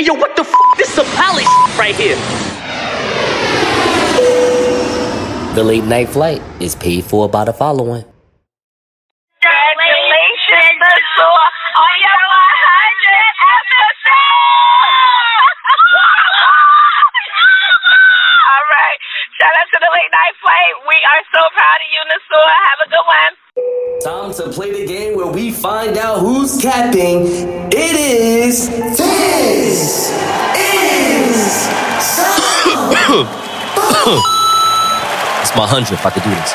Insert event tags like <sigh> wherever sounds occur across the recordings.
Hey, yo, what the f? This is a palace right here. The late night flight is paid for by the following. Congratulations, Nasua, on your 100 episode! <laughs> All right. Shout out to the late night flight. We are so proud of you, Nasua. Have a good one. Time to play the game where we find out who's capping. It is this <coughs> is It's my hundredth. I could do this.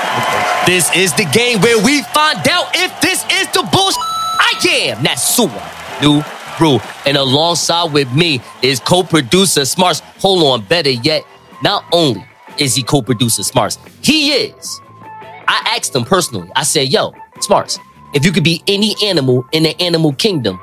This is the game where we find out if this is the bullshit. I am Nasua. New Brew. And alongside with me is co-producer Smarts. Hold on, better yet, not only is he co-producer Smarts, he is. I asked him personally. I said, "Yo, Smarts, if you could be any animal in the animal kingdom,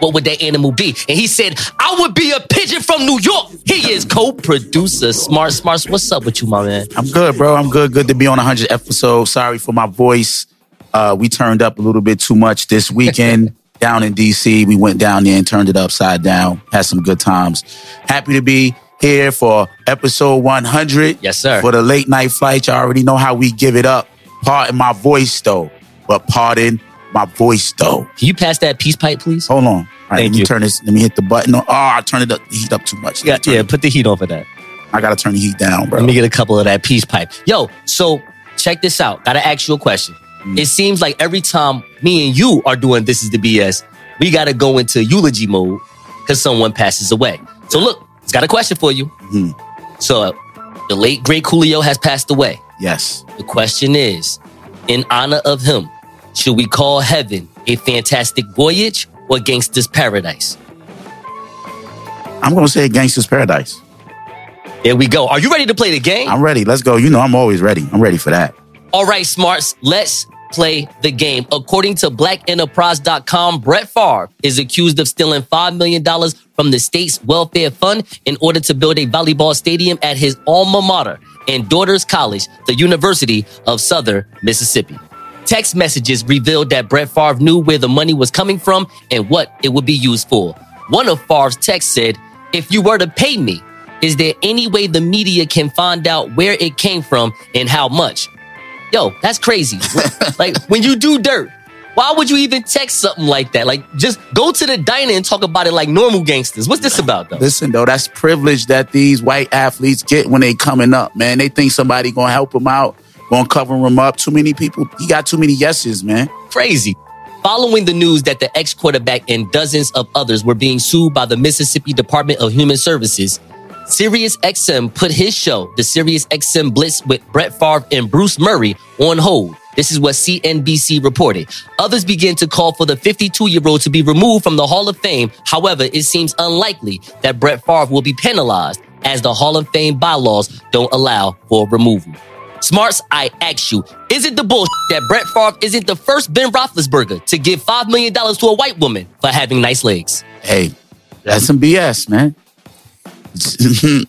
what would that animal be?" And he said, "I would be a pigeon from New York." He is co-producer Smart Smarts, what's up with you, my man? I'm good, bro. I'm good. Good to be on 100 episode. Sorry for my voice. Uh, we turned up a little bit too much this weekend <laughs> down in DC. We went down there and turned it upside down. Had some good times. Happy to be here for episode 100. Yes, sir. For the late night flight. You already know how we give it up. Pardon my voice, though. But pardon my voice, though. Can you pass that peace pipe, please? Hold on. All right, Thank let me you. turn this. Let me hit the button. Oh, I turned it up. The heat up too much. Yeah, Let me turn yeah. it- Put the heat on for that. I gotta turn the heat down, bro. Let me get a couple of that peace pipe. Yo, so check this out. Gotta ask you a question. It seems like every time me and you are doing this is the BS, we gotta go into eulogy mode because someone passes away. So look, it's got a question for you. Mhm. So the late great Coolio has passed away. yes. The question is, in honor of him, should we call heaven a fantastic voyage or gangster's paradise? I'm gonna say Gangster's Paradise. There we go. Are you ready to play the game? I'm ready. Let's go. You know I'm always ready. I'm ready for that. All right, smarts, let's play the game. According to blackenterprise.com, Brett Favre is accused of stealing $5 million from the state's welfare fund in order to build a volleyball stadium at his alma mater and daughter's college, the University of Southern Mississippi. Text messages revealed that Brett Favre knew where the money was coming from and what it would be used for. One of Favre's texts said, If you were to pay me, is there any way the media can find out where it came from and how much? Yo, that's crazy. <laughs> like when you do dirt, why would you even text something like that? Like just go to the diner and talk about it like normal gangsters. What's this about though? Listen though, that's privilege that these white athletes get when they coming up, man. They think somebody gonna help them out, gonna cover them up. Too many people. He got too many yeses, man. Crazy. Following the news that the ex quarterback and dozens of others were being sued by the Mississippi Department of Human Services, Sirius XM put his show, the Sirius XM Blitz with Brett Favre and Bruce Murray, on hold. This is what CNBC reported. Others began to call for the 52 year old to be removed from the Hall of Fame. However, it seems unlikely that Brett Favre will be penalized as the Hall of Fame bylaws don't allow for removal. Smarts, I ask you, is it the bullshit that Brett Favre isn't the first Ben Roethlisberger to give $5 million to a white woman for having nice legs? Hey, that's some BS, man. <laughs>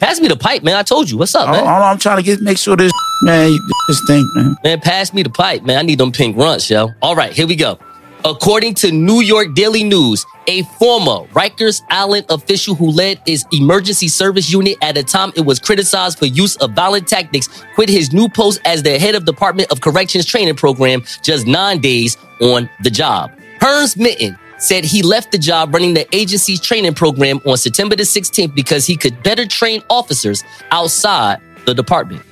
Pass me the pipe, man. I told you. What's up, man? all I'm trying to get make sure this man this thing, man. Man, pass me the pipe, man. I need them pink runs, yo. All right, here we go. According to New York Daily News, a former Rikers Island official who led his emergency service unit at a time it was criticized for use of violent tactics quit his new post as the head of Department of Corrections training program just nine days on the job. Hearns Mitten said he left the job running the agency's training program on September the 16th because he could better train officers outside the department.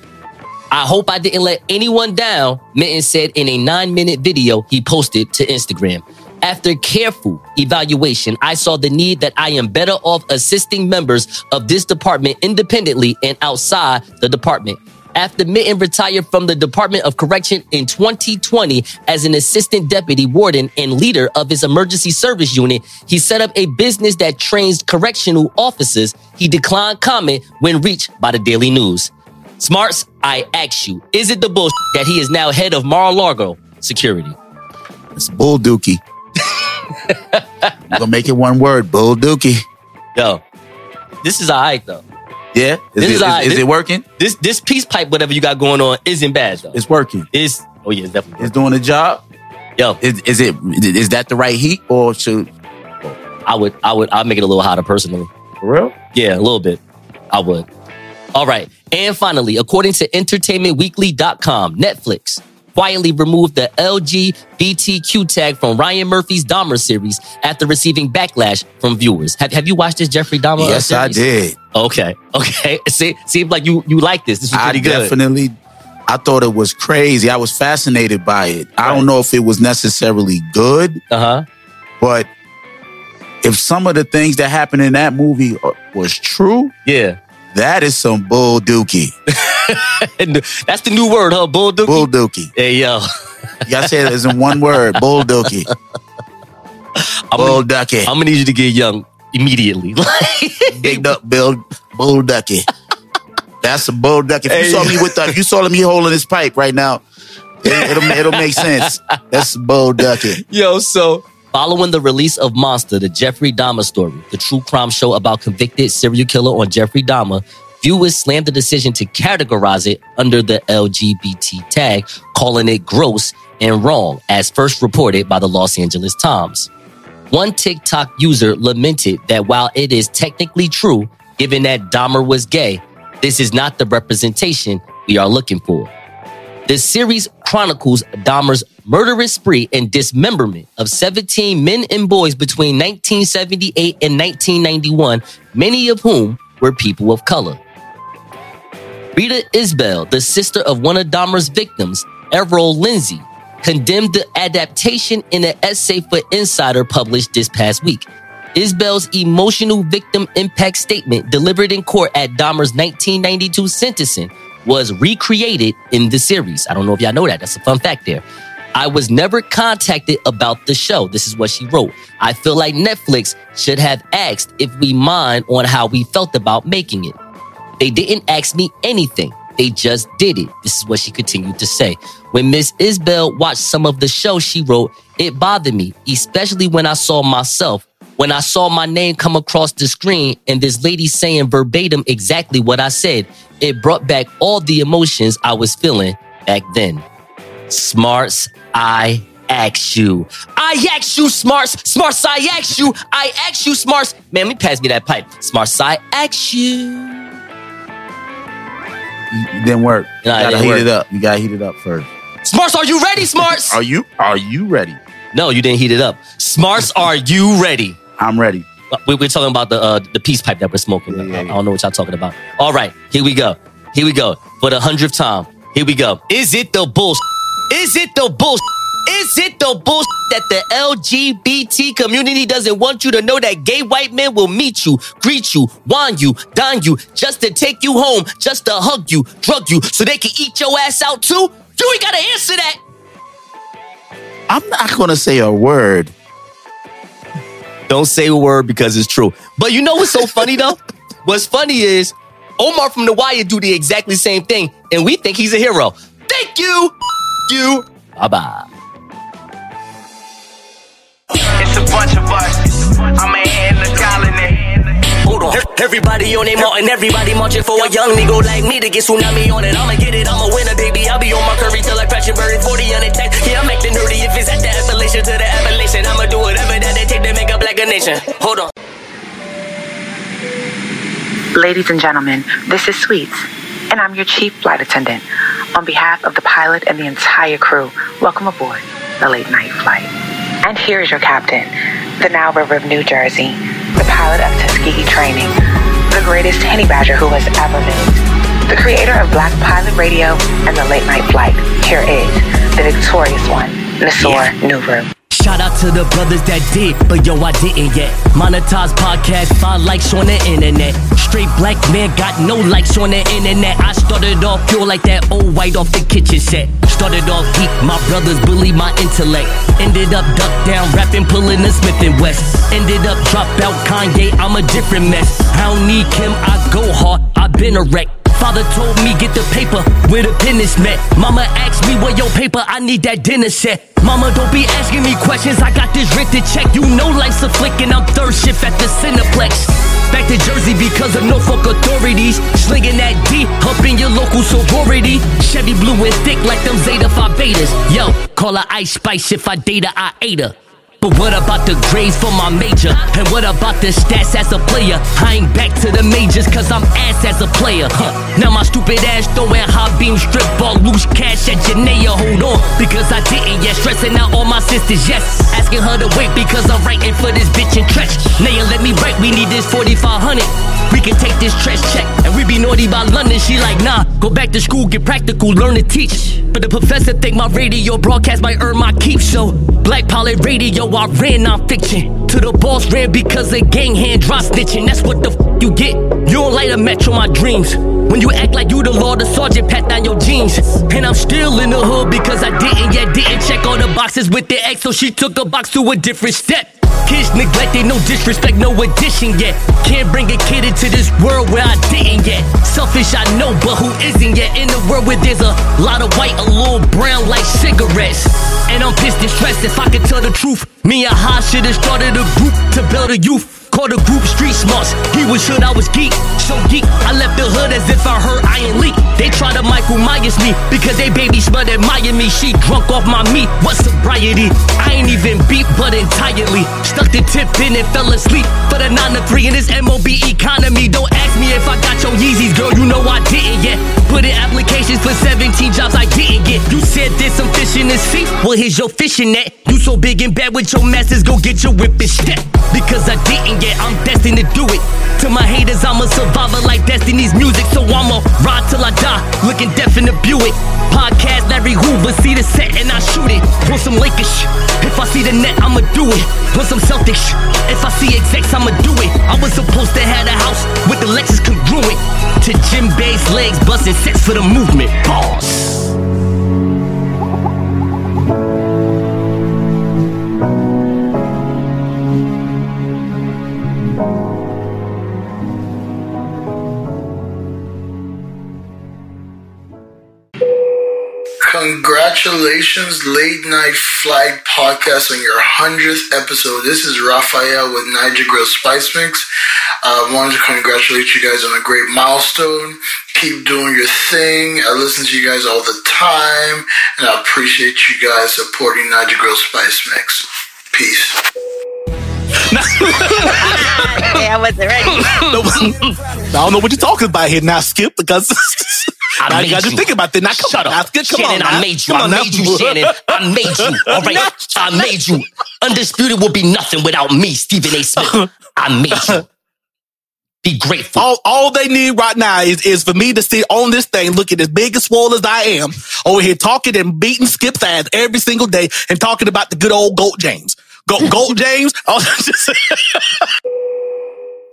I hope I didn't let anyone down, Mitten said in a nine minute video he posted to Instagram. After careful evaluation, I saw the need that I am better off assisting members of this department independently and outside the department. After Mitten retired from the Department of Correction in 2020 as an assistant deputy warden and leader of his emergency service unit, he set up a business that trains correctional officers. He declined comment when reached by the Daily News. Smarts, I ask you, is it the bullshit that he is now head of Mar-a-Lago security? It's bull dookie. I'm gonna make it one word, bull dookie. Yo, this is all right though. Yeah, is, This it, is is, is it working? This this peace pipe, whatever you got going on, isn't bad though. It's working. It's oh yeah, it's definitely. It's doing the job. Yo, Is, is it is that the right heat or should? I would, I would, I'd make it a little hotter personally. For real? Yeah, a little bit. I would. All right. And finally, according to entertainmentweekly.com, Netflix quietly removed the LGBTQ tag from Ryan Murphy's Dahmer series after receiving backlash from viewers. Have, have you watched this Jeffrey Dahmer? uh, Yes, I did. Okay. <laughs> Okay. See, seemed like you you like this. This was I pretty good. definitely I thought it was crazy. I was fascinated by it. I don't know if it was necessarily good, Uh huh. but if some of the things that happened in that movie uh, was true, Yeah. That is some bull dookie. <laughs> That's the new word, huh? Bull dookie. Bull dookie. Hey yo. You gotta say it as in one word. Bull dookie. I'm Bull gonna, ducky. I'm gonna need you to get young immediately. <laughs> Big up Bill Bull ducky. That's a bull ducky. If you Hey. saw me with the, if you saw me holding this pipe right now, it, will it'll make sense. That's a bull ducky. Yo, so following the release of Monster, the Jeffrey Dahmer story, the true crime show about convicted serial killer on Jeffrey Dahmer, viewers slammed the decision to categorize it under the LGBT tag, calling it gross and wrong, as first reported by the Los Angeles Times. One TikTok user lamented that while it is technically true, given that Dahmer was gay, this is not the representation we are looking for. The series chronicles Dahmer's murderous spree and dismemberment of 17 men and boys between 1978 and 1991, many of whom were people of color. Rita Isbell, the sister of one of Dahmer's victims, Errol Lindsay, condemned the adaptation in an essay for Insider published this past week. Isbell's emotional victim impact statement delivered in court at Dahmer's 1992 sentencing was recreated in the series. I don't know if y'all know that. That's a fun fact there. I was never contacted about the show. This is what she wrote. I feel like Netflix should have asked if we mind on how we felt about making it. They didn't ask me anything. They just did it. This is what she continued to say. When Miss Isbell watched some of the show, she wrote, It bothered me, especially when I saw myself. When I saw my name come across the screen and this lady saying verbatim exactly what I said, it brought back all the emotions I was feeling back then. Smarts, I ask you. I ask you, Smarts. Smarts, I ask you. I ask you, Smarts. Man, let me pass me that pipe. Smarts, I ask you. It didn't work. You Nah, gotta heat work. it up. You gotta heat it up first. Smarts, are you ready, Smarts? Are you are you ready? no, you didn't heat it up. Smarts, are you ready? I'm ready. We- We're talking about the uh, the peace pipe that we're smoking. Yeah, yeah, I- I don't know what y'all talking about. All right, here we go. Here we go. For the hundredth time. Here we go. Is it the bullshit? Is it the bullshit? Is it the bullshit that the LGBT community doesn't want you to know that gay white men will meet you, greet you, wine you, dine you, just to take you home, just to hug you, drug you, so they can eat your ass out too? You ain't gotta answer that. I'm not gonna say a word. Don't say a word because it's true. But you know what's so funny though? <laughs> What's funny is Omar from The Wire do the exactly same thing, and we think he's a hero. Thank you. You. Bye bye. It's a bunch of us. I'm a in the colony. Hold on. Everybody on their mountain, everybody marching for a young nigga like me to get tsunami on it. I'ma get it, I'ma win it, baby. I'll be on my curry till I crash and burn 40 on the tech. Yeah, I'm acting nerdy if it's at the Appalachian to the Appalachian. I'ma do whatever that they take to make up like a nation. Hold on. Ladies and gentlemen, this is Sweets, and I'm your chief flight attendant. On behalf of the pilot and the entire crew, welcome aboard the late night flight. And here is your captain, the Nile River of New Jersey, the pilot of Tuskegee Training, the greatest Henny Badger who has ever lived, the creator of Black Pilot Radio and the Late Night Flight. Here is the victorious one, Nasor Nuru. Shout out to the brothers that did, but yo, I didn't yet. Monetize podcast, five likes on the internet. Straight black man got no likes on the internet. I started off pure like that old white off the kitchen set. Started off deep, my brothers bully my intellect. Ended up duck down, rapping, pulling a Smith and West. Ended up drop out Kanye, I'm a different mess. I don't need Kim, I go hard, I've been a wreck. Father told me get the paper where the pen is met. Mama asked me where your paper, I need that dinner set. Mama, don't be asking me questions. I got this written check. You know life's a flick, and I'm third shift at the Cineplex. Back to Jersey because of Norfolk authorities. Slinging that D up in your local sorority. Chevy blue and thick like them Zeta Phi Betas. Yo, call her Ice Spice if I date her, I ate her. But what about the grades for my major? And what about the stats as a player? I ain't back to the majors cause I'm ass as a player. Huh. Now my stupid ass throwing high beam strip ball, loose cash at Janaea. Hold on, because I didn't yet. Stressing out all my sisters, yes. Asking her to wait because I'm writing for this bitch in trash. Naya, let me write, we need this 4500. We can take this trash check and we be naughty by London. She like, nah, go back to school, get practical, learn to teach. But the professor think my radio broadcast might earn my keep. So, Black Pilot Radio, I ran non-fiction. To the boss ran because the gang hand drop snitching. That's what the f you get. You don't light a match on my dreams. When you act like you the law, the sergeant pat down your jeans. And I'm still in the hood because I didn't yet, didn't check all the boxes with the X, so she took a box to a different step. Kids neglected, no disrespect, no addition yet. Can't bring a kid into this world where I didn't yet. Selfish, I know, but who isn't yet? In the world where there's a lot of white, a little brown like cigarettes. And I'm pissed and stressed if I could tell the truth. Me and Ha should've started a group to build a youth. Call the group Street Smarts. He was hood, I was geek. So geek, I left the hood as if I heard Iron Leak. They try to Michael Myers me because they baby smelled admire me. She drunk off my meat. What sobriety? I ain't even beat, but entirely. Stuck the tip in and fell asleep for the 9 to 3 in this MOB economy. Don't ask me if I got your Yeezys, girl. You know I didn't yet. Put in applications for 17 jobs I didn't get. You said there's some fish in the sea. Well, here's your fishing net. You so big and bad with your masters, go get your whip and step. Because I didn't yet, I'm destined to do it. To my haters, I'm a survivor like Destiny's music. So I'ma ride till I die, looking deaf in the Buick. Podcast Larry Hoover, see the set and I shoot it. Want some Lakers If I see the net, I'ma do it. Want some Celtics If I see execs, I'ma do it. I was supposed to have a house with the Lexus congruent to Jim Bay's legs, busting sets for the movement. Boss. Congratulations, Late Night Flight Podcast, on your 100th episode. This is Raphael with Najia Grille Spice Mix. I uh, wanted to congratulate you guys on a great milestone. Keep doing your thing. I listen to you guys all the time, and I appreciate you guys supporting Najia Grille Spice Mix. Peace. <laughs> yeah, I wasn't ready. <laughs> I don't know what you're talking about here now, Skip, because <laughs> I made you got to you. think about that. Now, come Shut on, up. now, come Shannon, on, I made you. Come I on now. made you, Shannon. I made you. <laughs> All right. I made you. Undisputed will be nothing without me, Stephen A. Smith. I made you. Be grateful. All, all they need right now is, is for me to sit on this thing, looking as big and swole as I am, over here talking and beating Skip's ass every single day and talking about the good old Goat James. Goat, <laughs> Goat James. <laughs> Oh,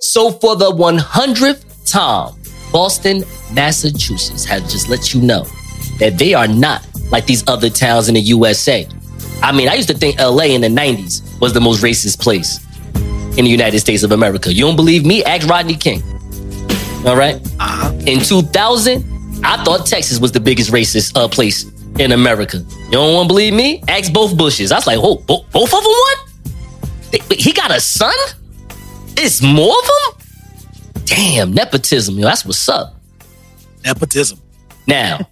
So for the 100th time, Boston, Massachusetts have just let you know that they are not like these other towns in the USA. I mean, I used to think LA in the 90s was the most racist place in the United States of America. You don't believe me? Ask Rodney King. All right? In 2000, I thought Texas was the biggest racist uh, place in America. You don't want to believe me? Ask both Bushes. I was like, oh, bo- both of them wait, He got a son? It's more of them? Damn, nepotism, yo. That's what's up. Nepotism. Now,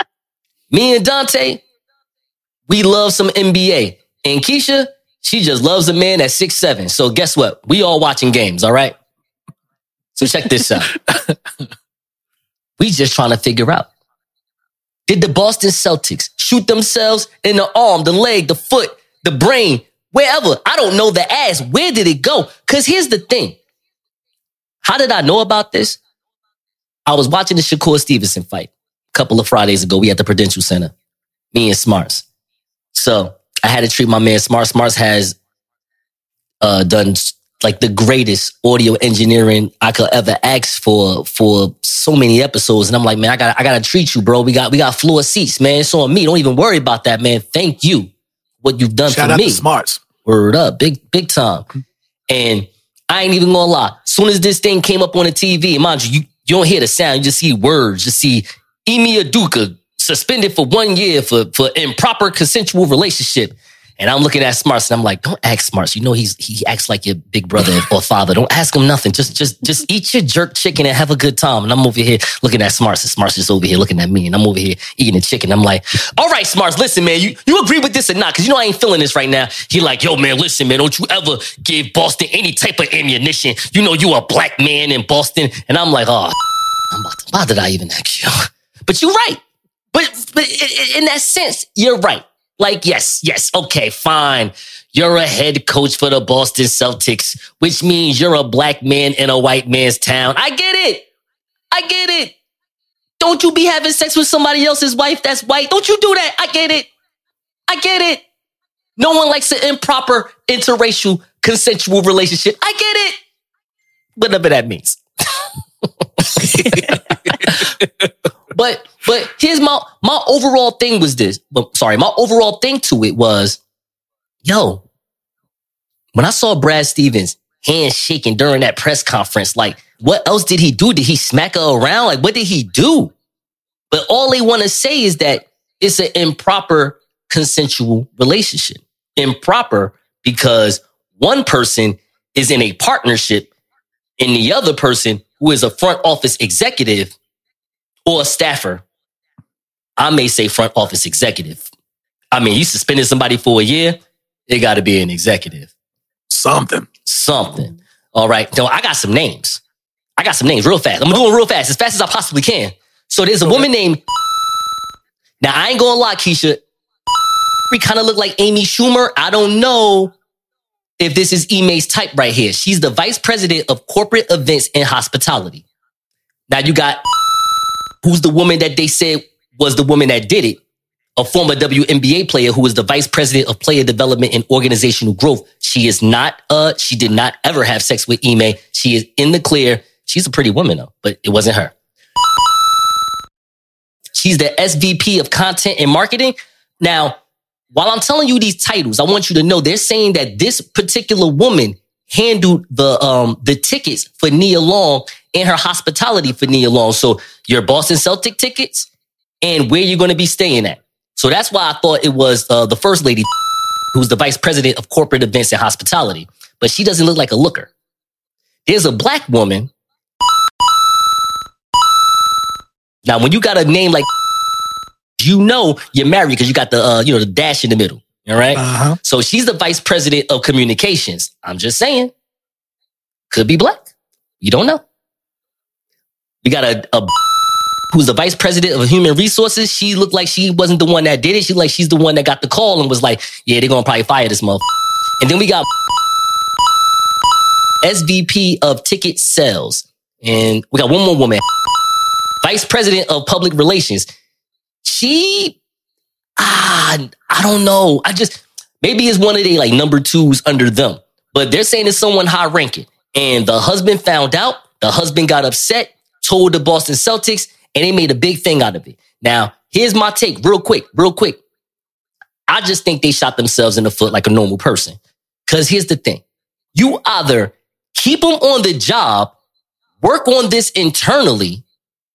<laughs> me and Dante, we love some NBA. And Keisha, she just loves a man at six seven. So guess what? We all watching games, all right? So check this out. <laughs> we just trying to figure out. Did the Boston Celtics shoot themselves in the arm, the leg, the foot, the brain, wherever? I don't know the ass. Where did it go? Because here's the thing. How did I know about this? I was watching the Shakur Stevenson fight a couple of Fridays ago. We at the Prudential Center, me and Smarts. So I had to treat my man Smart. Smarts has uh, done like the greatest audio engineering I could ever ask for for so many episodes. And I'm like, man, I got I gotta treat you, bro. We got we got floor seats, man. It's on me. Don't even worry about that, man. Thank you. What you've done Shout for out me. to Smarts. Word up, big, big time. And I ain't even gonna lie. Soon as this thing came up on the TV, mind you, you, you don't hear the sound, you just see words. You see Ime Udoka suspended for one year for, for improper consensual relationship. And I'm looking at Smarts and I'm like, don't ask Smarts. You know, he's, he acts like your big brother or father. Don't ask him nothing. Just, just, just eat your jerk chicken and have a good time. And I'm over here looking at Smarts and Smarts is over here looking at me and I'm over here eating the chicken. I'm like, all right, Smarts, listen, man, you, you agree with this or not? Cause you know, I ain't feeling this right now. He like, yo, man, listen, man, don't you ever give Boston any type of ammunition. You know, you a black man in Boston. And I'm like, oh, I'm about to, why did I even ask you? <laughs> But you're right. But, but in that sense, you're right. Like, yes, yes, okay, fine. You're a head coach for the Boston Celtics, which means you're a black man in a white man's town. I get it. I get it. Don't you be having sex with somebody else's wife that's white. Don't you do that. I get it. I get it. No one likes an improper interracial consensual relationship. I get it. Whatever that means. <laughs> <laughs> but but here's my my overall thing was this. But sorry, my overall thing to it was, yo, when I saw Brad Stevens hand shaking during that press conference, like what else did he do? Did he smack her around? Like what did he do? But all they want to say is that it's an improper consensual relationship. Improper because one person is in a partnership and the other person who is a front office executive or a staffer, I may say front office executive. I mean, you suspended somebody for a year, it got to be an executive. Something. Something. All right. So I got some names. I got some names real fast. I'm doing real fast, as fast as I possibly can. So there's a woman named. Now I ain't gonna lie, Keisha. We kind of look like Amy Schumer. I don't know if this is Ime's type right here. She's the vice president of corporate events and hospitality. Now you got who's the woman that they said was the woman that did it, a former WNBA player who was the vice president of player development and organizational growth. She is not, uh, she did not ever have sex with Ime. She is in the clear. She's a pretty woman though, but it wasn't her. She's the SVP of content and marketing. Now, while I'm telling you these titles, I want you to know they're saying that this particular woman handled the um the tickets for Nia Long and her hospitality for Nia Long. So your Boston Celtic tickets and where you're going to be staying at. So that's why I thought it was uh, the first lady who's the vice president of corporate events and hospitality, but she doesn't look like a looker. There's a black woman. Now, when you got a name like, you know you're married because you got the uh, you know the dash in the middle. All right? Uh-huh. So she's the vice president of communications. I'm just saying, could be black. You don't know. We got a, a who's the vice president of human resources. She looked like she wasn't the one that did it. She like she's the one that got the call and was like, yeah, they're gonna probably fire this mother. And then we got SVP of ticket sales. And we got one more woman, vice president of public relations. She, ah, I don't know. I just, maybe it's one of the like number twos under them, but they're saying it's someone high ranking. And the husband found out, the husband got upset, told the Boston Celtics, and they made a big thing out of it. Now, here's my take real quick, real quick. I just think they shot themselves in the foot like a normal person. Cause here's the thing. You either keep him on the job, work on this internally,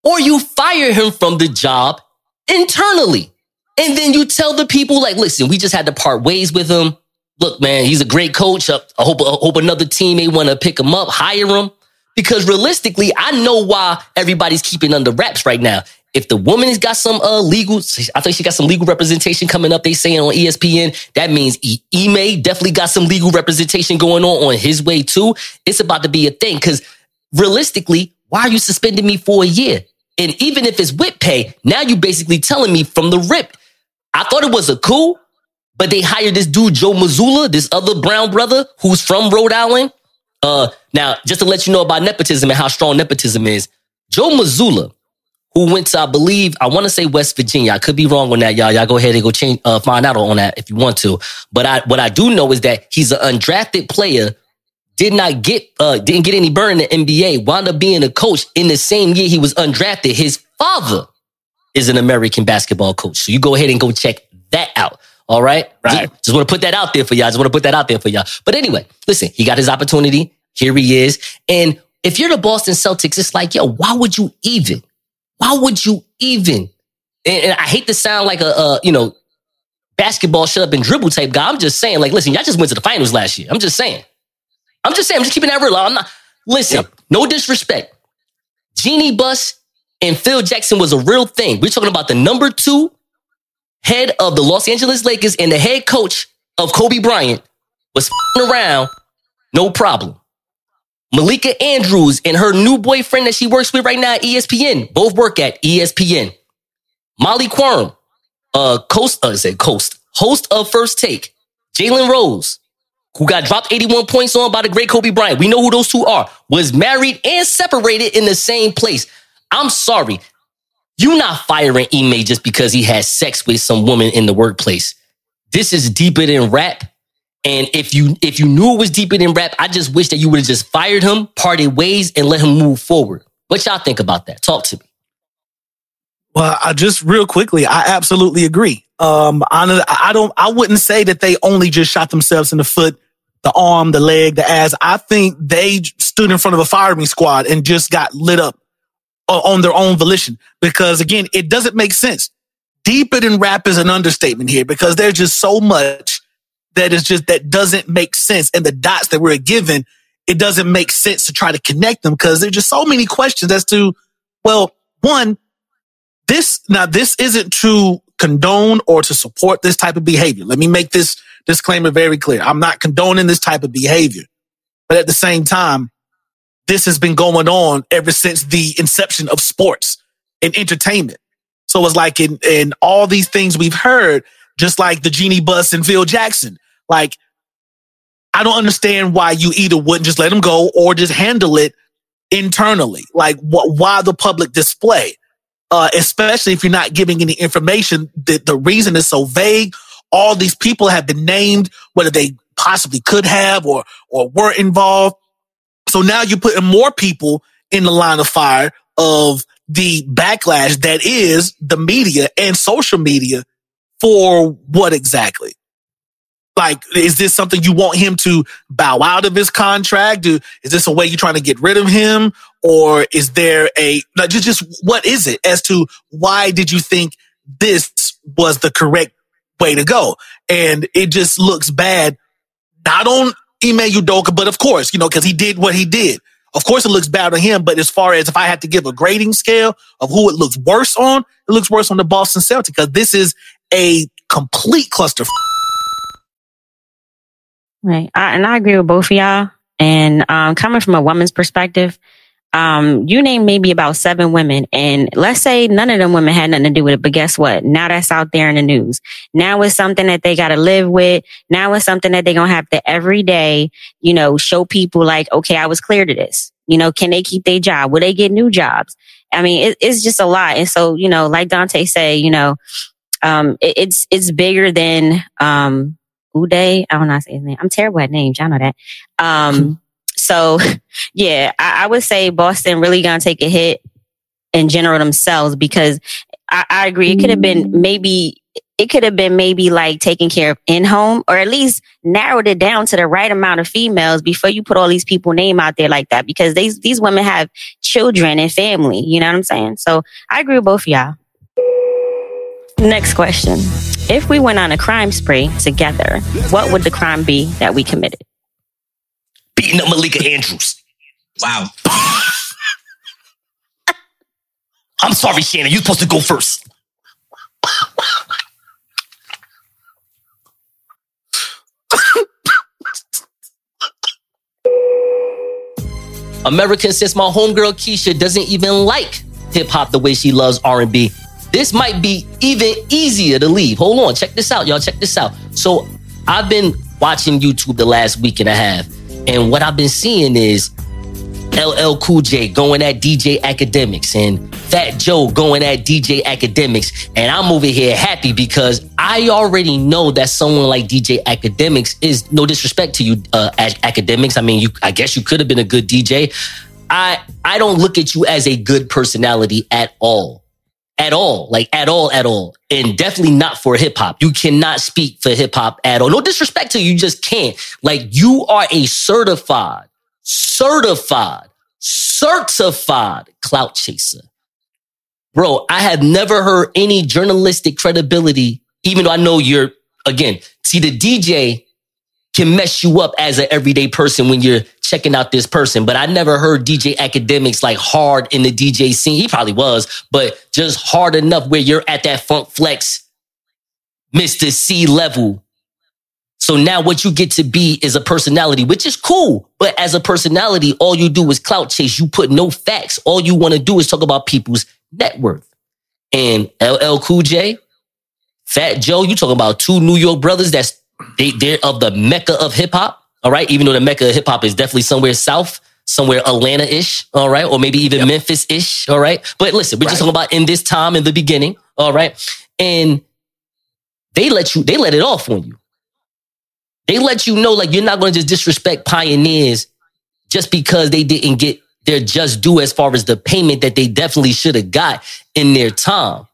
or you fire him from the job internally. And then you tell the people like, listen, we just had to part ways with him. Look, man, he's a great coach. I hope, I hope another team may want to pick him up, hire him. Because realistically, I know why everybody's keeping under wraps right now. If the woman has got some uh, legal, I think she got some legal representation coming up. They saying on ESPN that means E- Ime definitely got some legal representation going on on his way too. It's about to be a thing because realistically, why are you suspending me for a year? And even if it's whip pay, now you basically telling me from the rip. I thought it was a coup, but they hired this dude Joe Mazzulla, this other brown brother who's from Rhode Island. Uh, now, just to let you know about nepotism and how strong nepotism is, Joe Mazzulla, who went to, I believe, I want to say West Virginia. I could be wrong on that, y'all. Y'all go ahead and go change, uh, find out on that if you want to. But I, what I do know is that he's an undrafted player, did not get, uh, didn't get any burn in the NBA, wound up being a coach in the same year he was undrafted. His father is an American basketball coach. So you go ahead and go check that out. All right. Right. Just, just want to put that out there for y'all. Just want to put that out there for y'all. But anyway, listen, he got his opportunity. Here he is. And if you're the Boston Celtics, it's like, yo, why would you even? Why would you even? And, and I hate to sound like a, a, you know, basketball shut up and dribble type guy. I'm just saying, like, listen, y'all just went to the finals last year. I'm just saying. I'm just saying, I'm just keeping that real. I'm not listen, no disrespect. Jeanie Buss and Phil Jackson was a real thing. We're talking about the number two head of the Los Angeles Lakers and the head coach of Kobe Bryant was around, no problem. Malika Andrews and her new boyfriend that she works with right now at ESPN, both work at ESPN. Molly Qerim, uh, coast, uh, say coast, host of First Take. Jalen Rose, who got dropped 81 points on by the great Kobe Bryant. We know who those two are. Was married and separated in the same place. I'm sorry. You not firing Ime just because he had sex with some woman in the workplace. This is deeper than rap. And if you if you knew it was deeper than rap, I just wish that you would have just fired him, parted ways, and let him move forward. What y'all think about that? Talk to me. Well, I just real quickly, I absolutely agree. Um, I, I don't, I wouldn't say that they only just shot themselves in the foot, the arm, the leg, the ass. I think they stood in front of a firing squad and just got lit up on their own volition. Because again, it doesn't make sense. Deeper than rap is an understatement here because there's just so much that is just that doesn't make sense. And the dots that we're given, it doesn't make sense to try to connect them because there's just so many questions as to, well, one, this now this isn't to condone or to support this type of behavior. Let me make this disclaimer very clear. I'm not condoning this type of behavior. But at the same time, this has been going on ever since the inception of sports and entertainment. So it's like in, in all these things we've heard, just like the Jeanie Buss and Phil Jackson, like, I don't understand why you either wouldn't just let them go or just handle it internally. Like, why the public display? Uh, especially if you're not giving any information. The, the reason is so vague. All these people have been named, whether they possibly could have or, or were involved. So now you're putting more people in the line of fire of the backlash that is the media and social media for what exactly? like is this something you want him to bow out of his contract? Do is this a way you're trying to get rid of him? Or is there a like, just, just what is it as to why did you think this was the correct way to go? And it just looks bad not on Ime Udoka, but of course, you know, because he did what he did. Of course, it looks bad on him, but as far as if I had to give a grading scale of who it looks worse on, it looks worse on the Boston Celtics because this is a complete cluster. Right. I, and I agree with both of y'all. And um, coming from a woman's perspective, um, you named maybe about seven women, and let's say none of them women had nothing to do with it. But guess what? Now that's out there in the news. Now it's something that they got to live with. Now it's something that they're gonna have to every day, you know, show people like, okay, I was clear to this. You know, can they keep their job? Will they get new jobs? I mean, it, it's just a lot. And so, you know, like Dante say, you know, um, it, it's it's bigger than um, Uday. I don't know how to say his name. I'm terrible at names. Y'all know that. Um, so <laughs> yeah, I, I, would say Boston really gonna take a hit in general themselves because I, I agree. It could have been mm-hmm. maybe it could have been maybe like taking care of in home or at least narrowed it down to the right amount of females before you put all these people name out there like that because these these women have children and family. You know what I'm saying? So I agree with both of y'all. Next question. If we went on a crime spree together, what would the crime be that we committed? Beating up Malika Andrews. Wow. <laughs> I'm sorry, Shannon. You're supposed to go first. American since my homegirl Keisha doesn't even like hip hop the way she loves R&B. This might be even easier to leave. Hold on, check this out, y'all. Check this out. So I've been watching YouTube the last week and a half, and what I've been seeing is LL Cool J going at DJ Akademiks and Fat Joe going at DJ Akademiks. And I'm over here happy because I already know that someone like DJ Akademiks is no disrespect to you, uh, Akademiks. I mean, you, I guess you could have been a good DJ. I, I don't look at you as a good personality at all at all, like at all, at all. And definitely not for hip hop. You cannot speak for hip hop at all. No disrespect to you, you just can't. Like you are a certified, certified, certified clout chaser. Bro, I have never heard any journalistic credibility, even though I know you're again, see the DJ can mess you up as an everyday person when you're checking out this person. But I never heard DJ Akademiks like hard in the DJ scene. He probably was, but just hard enough where you're at that funk flex, Mr. Cee level. So now what you get to be is a personality, which is cool. But as a personality, all you do is clout chase. You put no facts. All you want to do is talk about people's net worth. And LL Cool J, Fat Joe, you talking about two New York brothers that's they, they're of the mecca of hip hop. All right. Even though the mecca of hip hop is definitely somewhere south, somewhere Atlanta ish. All right. Or maybe even Memphis ish. All right. But listen, we're just talking about in this time in the beginning. All right. And they let you, they let it off on you. They let you know, like, you're not going to just disrespect pioneers just because they didn't get their just due as far as the payment that they definitely should have got in their time.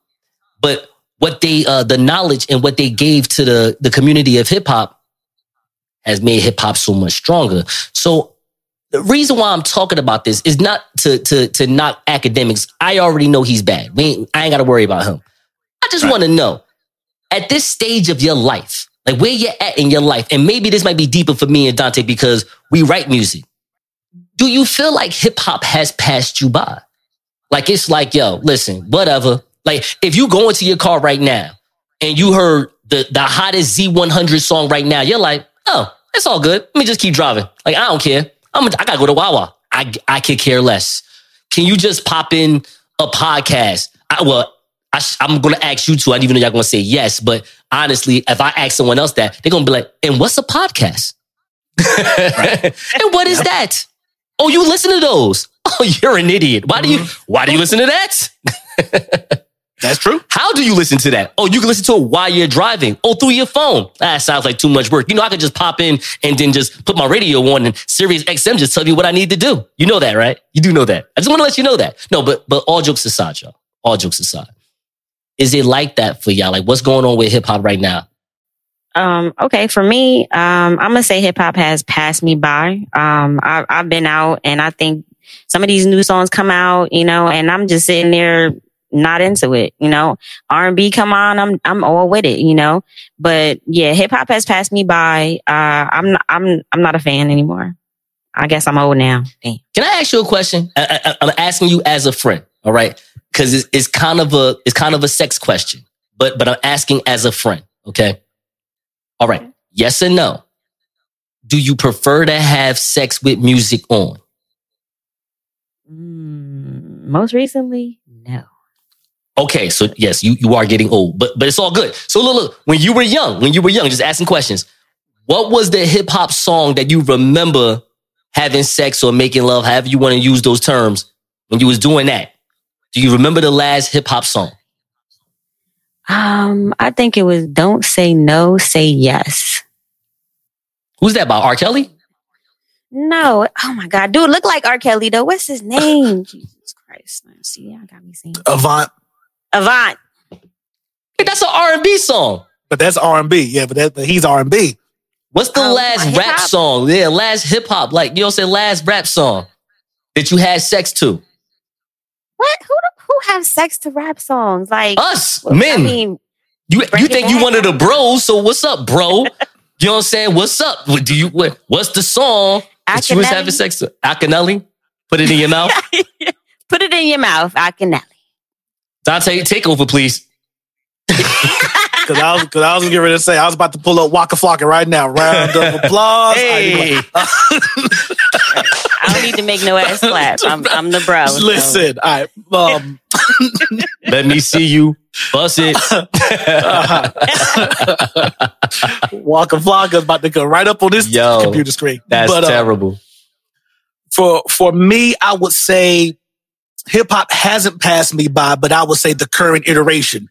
But what they, uh, the knowledge and what they gave to the, the community of hip hop has made hip hop so much stronger. So the reason why I'm talking about this is not to, to, to knock Akademiks. I already know he's bad. We ain't, I ain't got to worry about him. I just want to know at this stage of your life, like where you're at in your life, and maybe this might be deeper for me and Dante because we write music. Do you feel like hip hop has passed you by? Like it's like, yo, listen, whatever. Like if you go into your car right now and you heard the, the hottest Z100 song right now, you're like, oh, it's all good. Let me just keep driving. Like I don't care. I'm I gotta go to Wawa. I I could care less. Can you just pop in a podcast? I, well, I, am going to ask you to. I don't even know y'all going to say yes, but honestly, if I ask someone else that, they're going to be like, "And what's a podcast? <laughs> and what is that? Oh, you listen to those? <laughs> Oh, you're an idiot. Why do you? Mm-hmm. Why do you listen to that? <laughs> That's true. How do you listen to that? Oh, you can listen to it while you're driving. Oh, through your phone. That sounds like too much work. You know, I could just pop in and then just put my radio on and Sirius XM just tell me what I need to do. You know that, right? You do know that. I just want to let you know that. No, but but all jokes aside, y'all. All jokes aside. Is it like that for y'all? Like what's going on with hip hop right now? Um, okay, for me, um, I'm gonna say hip hop has passed me by. Um, I, I've been out and I think some of these new songs come out, you know, and I'm just sitting there not into it, you know. R&B come on, I'm I'm all with it, you know. But yeah, hip hop has passed me by. Uh I'm not, I'm I'm not a fan anymore. I guess I'm old now. Damn. Can I ask you a question? I, am asking you as a friend, all right? Because it's, it's kind of a it's kind of a sex question, but but I'm asking as a friend, okay? All right, yes or no? Do you prefer to have sex with music on? Mm, most recently. Okay, so yes, you, you are getting old, but but it's all good. So look, look, when you were young, when you were young, just asking questions, what was the hip hop song that you remember having sex or making love, however you want to use those terms, when you was doing that? Do you remember the last hip hop song? Um, I think it was "Don't Say No, Say Yes." Who's that by? R. Kelly? No. Oh my God, dude, look like R. Kelly though. What's his name? Jesus Christ! See, I got me saying Avant. Avant. That's an R and B song. But that's R and B. Yeah, but, that, but he's R and B. What's the Oh, last rap hop? song? Yeah, last hip hop. Like you know, say last rap song that you had sex to. What? Who do- who have sex to rap songs? Like Us I men. mean, you you think you down. one of the bros? So what's up, bro? you know what I'm saying? What's up? What Do you what, what's the song that you was Akinyele? having sex to? Akinyele? Put it in your mouth. <laughs> put it in your mouth, Akinyele. Dante, take over, please. Because I was, cause I was getting ready to say, I was about to pull up Waka Flocka right now. Round of applause. Hey, I don't need to make no ass clap. <laughs> I'm, I'm the bro. so- Listen, all right. Um, <laughs> let me see you bust it. <laughs> Waka Flocka is about to go right up on this Yo, computer screen. That's But, uh, terrible. for for me, I would say hip hop hasn't passed me by, but I would say the current iteration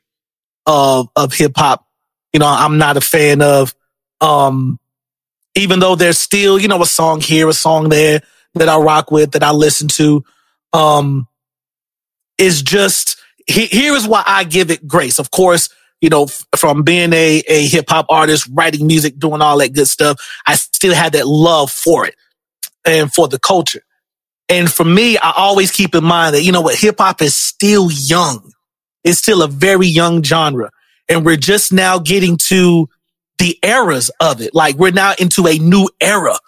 of of hip hop, you know, I'm not a fan of. Um, even though there's still, you know, a song here, a song there that I rock with, that I listen to. Um, is just he, here is why I give it grace. Of course, you know, f- from being a a hip hop artist, writing music, doing all that good stuff, I still had that love for it and for the culture. And for me, I always keep in mind that, you know what, hip hop is still young. It's still a very young genre. And we're just now getting to the eras of it. Like we're now into a new era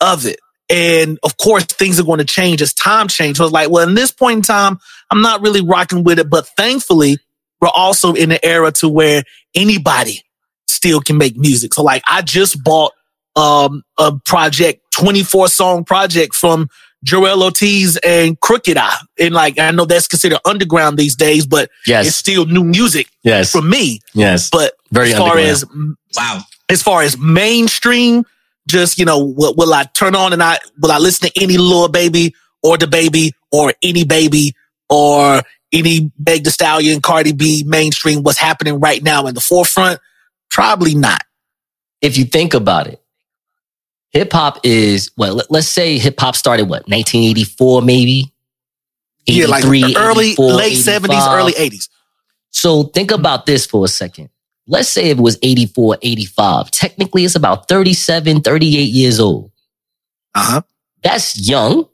of it. And of course, things are going to change as time changes. So it's like, well, in this point in time, I'm not really rocking with it. But thankfully, we're also in an era to where anybody still can make music. So like, I just bought um, a project, 24 song project from Joell Ortiz and Crooked I. And like, I know that's considered underground these days, but Yes. it's still new music Yes. for me. Yes. But Very as far as wow, as far as mainstream, just you know, will, will I turn on and I will I listen to any Lil Baby or the Baby or any Baby or any Meg The Stallion, Cardi B, mainstream? What's happening right now in the forefront? Probably not. if you think about it, hip hop is well. Let, us say hip hop started what 1984, maybe. Yeah, like early, 84, late seventies, 85. early eighties. So think about this for a second. Let's say it was 84, 85. Technically, it's about 37, 38 years old. Uh huh. That's young,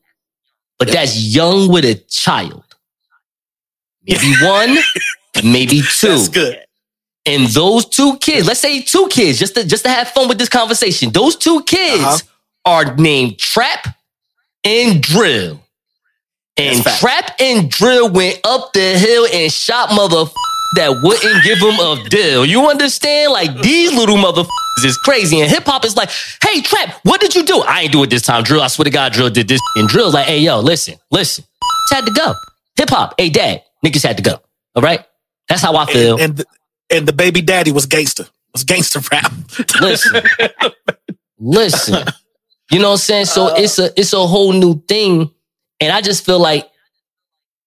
but that's young with a child. Maybe one, <laughs> maybe two. That's good. And those two kids, let's say two kids, just to just to have fun with this conversation. Those two kids Uh-huh. are named Trap and Drill. And Trap and Drill went up the hill and shot mother <laughs> that wouldn't give them a deal. You understand? Like these little motherfuckers <laughs> is crazy. And hip hop is like, hey, Trap, what did you do? I ain't do it this time. Drill, I swear to God, Drill did this. And Drill's like, hey, yo, listen, listen. Had to go. Hip hop, hey, dad, niggas had to go. All right? That's how I feel. And and and the baby daddy was gangster. Was gangster <laughs> rap. listen, listen. You know what I'm saying? So uh, it's a it's a whole new thing, and I just feel like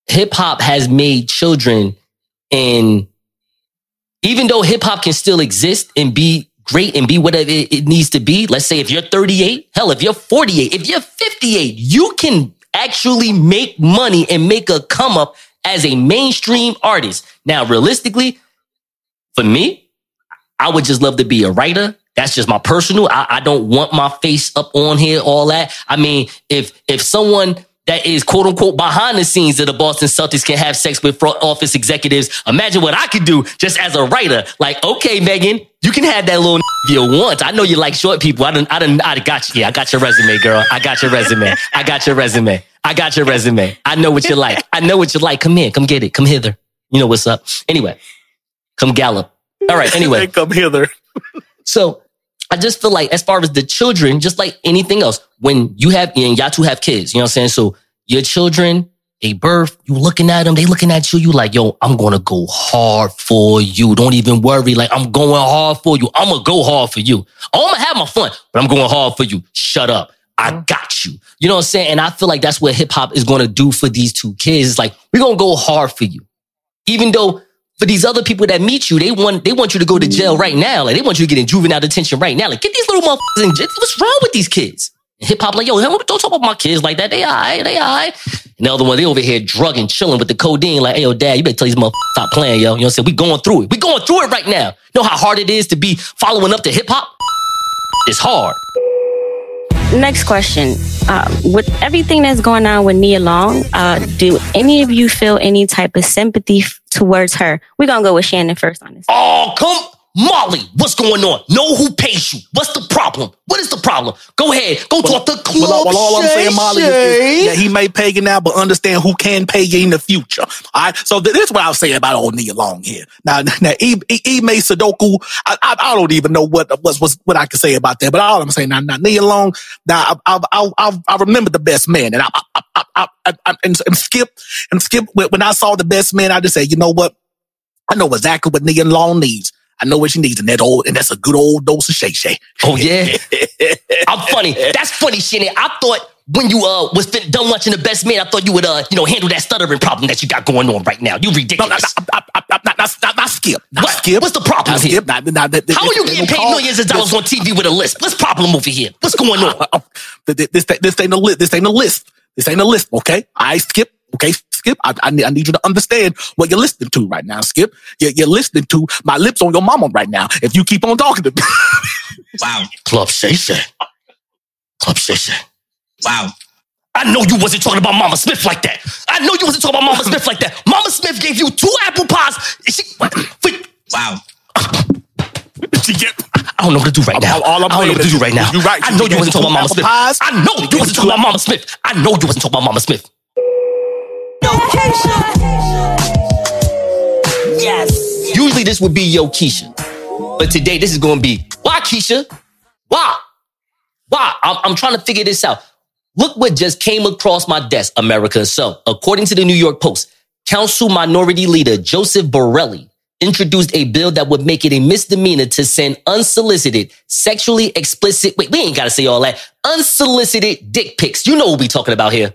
hip hop has made children, and even though hip hop can still exist and be great and be whatever it, it needs to be, let's say if you're 38, hell, if you're 48, if you're 58, you can actually make money and make a come up as a mainstream artist. Now, realistically, for me, I would just love to be a writer. That's just my personal. I, I don't want my face up on here, all that. I mean, if if someone that is quote unquote behind the scenes of the Boston Celtics can have sex with front office executives, imagine what I could do just as a writer. Like, okay, Megan, you can have that little if you want. I know you like short people. I don't, I don't, I got you. Yeah, I got your resume, girl. I got your resume. I got your resume. I got your resume. I know what you like. I know what you like. Come here. Come get it. Come hither. You know what's up. Anyway, come gallop. All right. Anyway. <laughs> Come hither. So I just feel like as far as the children, just like anything else, when you have and y'all two have kids, you know what I'm saying? So your children, they birth, you looking at them, they looking at you, you like, yo, I'm gonna go hard for you. Don't even worry. Like, I'm going hard for you. I'm gonna go hard for you. I'm gonna have my fun, but I'm going hard for you. Shut up. I mm-hmm. got you. You know what I'm saying? And I feel like that's what hip hop is gonna do for these two kids. It's like, we're gonna go hard for you. Even though for these other people that meet you, they want they want you to go to jail right now. Like they want you to get in juvenile detention right now. Like get these little motherfuckers in jail. What's wrong with these kids? Hip hop like yo, don't talk about my kids like that. They alright, they alright. And the other one, they over here drugging, chilling with the codeine. Like, hey yo, dad, you better tell these motherfuckers stop playing, yo. You know what I'm saying? We going through it. We going through it right now. Know how hard it is to be following up to hip hop? It's hard. Next question. Um, with everything that's going on with Nia Long, uh, do any of you feel any type of sympathy f- towards her? We're to go with Shannon first on this. Oh, come. Molly, what's going on? Know who pays you. What's the problem? What is the problem? Go ahead. Go talk to Club Well, well, all I'm saying, Molly, is, Shay. is that he may pay you now, but understand who can pay you in the future. All right. So th- this is what I'll say about old Nia Long here. Now, now, E, e, e May Sudoku, I, I, I don't even know what what's, what's what I can say about that. But all I'm saying now, now Nia Long, now I, I, I, I, I remember the best man, and I, I, I, I, I, I and, and Skip and Skip. When when I saw the best man, I just said, you know what? I know exactly what Nia Long needs. I know what she needs, and that old, and that's a good old dose of Shay Shay. Oh yeah, <laughs> I'm funny. That's funny, Shannon. I thought when you uh was done watching the best man, I thought you would uh you know handle that stuttering problem that you got going on right now. You ridiculous. not, not, not, not, not, not, not, not skip. Not What? skip. What's the problem Not here? skip. Not, not, that- How are you getting paid millions of dollars on TV with a list? What's the problem over here? What's going on? Oh, <laughs> This, this, this ain't a list. This ain't a list. This ain't a list. Okay, I skip. Okay, skip. I, I, need, I need you to understand what you're listening to right now. Skip. You're, you're listening to my lips on your mama right now. If you keep on talking to me. <laughs> Wow. Club Shay Shay. Club Shay Shay. Wow. I know you wasn't talking about Mama Smith like that. I know you wasn't talking about Mama Smith like that. Mama Smith gave you two apple pies. She, what? Wait, Wow. She get- I don't know what to do right now. all I'm I don't know what to do right now. you- you right. I know you You wasn't talking about Mama apple Smith. pies. I know you wasn't talking about Mama Smith. I know you wasn't talking about Mama Smith. Yes. Usually this would be Yo Keisha. But today this is going to be why Keisha? Why? Why? I'm, I'm trying to figure this out. Look what just came across my desk, America. So, according to the New York Post, Council Minority Leader Joseph Borelli introduced a bill that would make it a misdemeanor to send unsolicited, sexually explicit, wait, we ain't got to say all that, unsolicited dick pics. You know what we talking about here.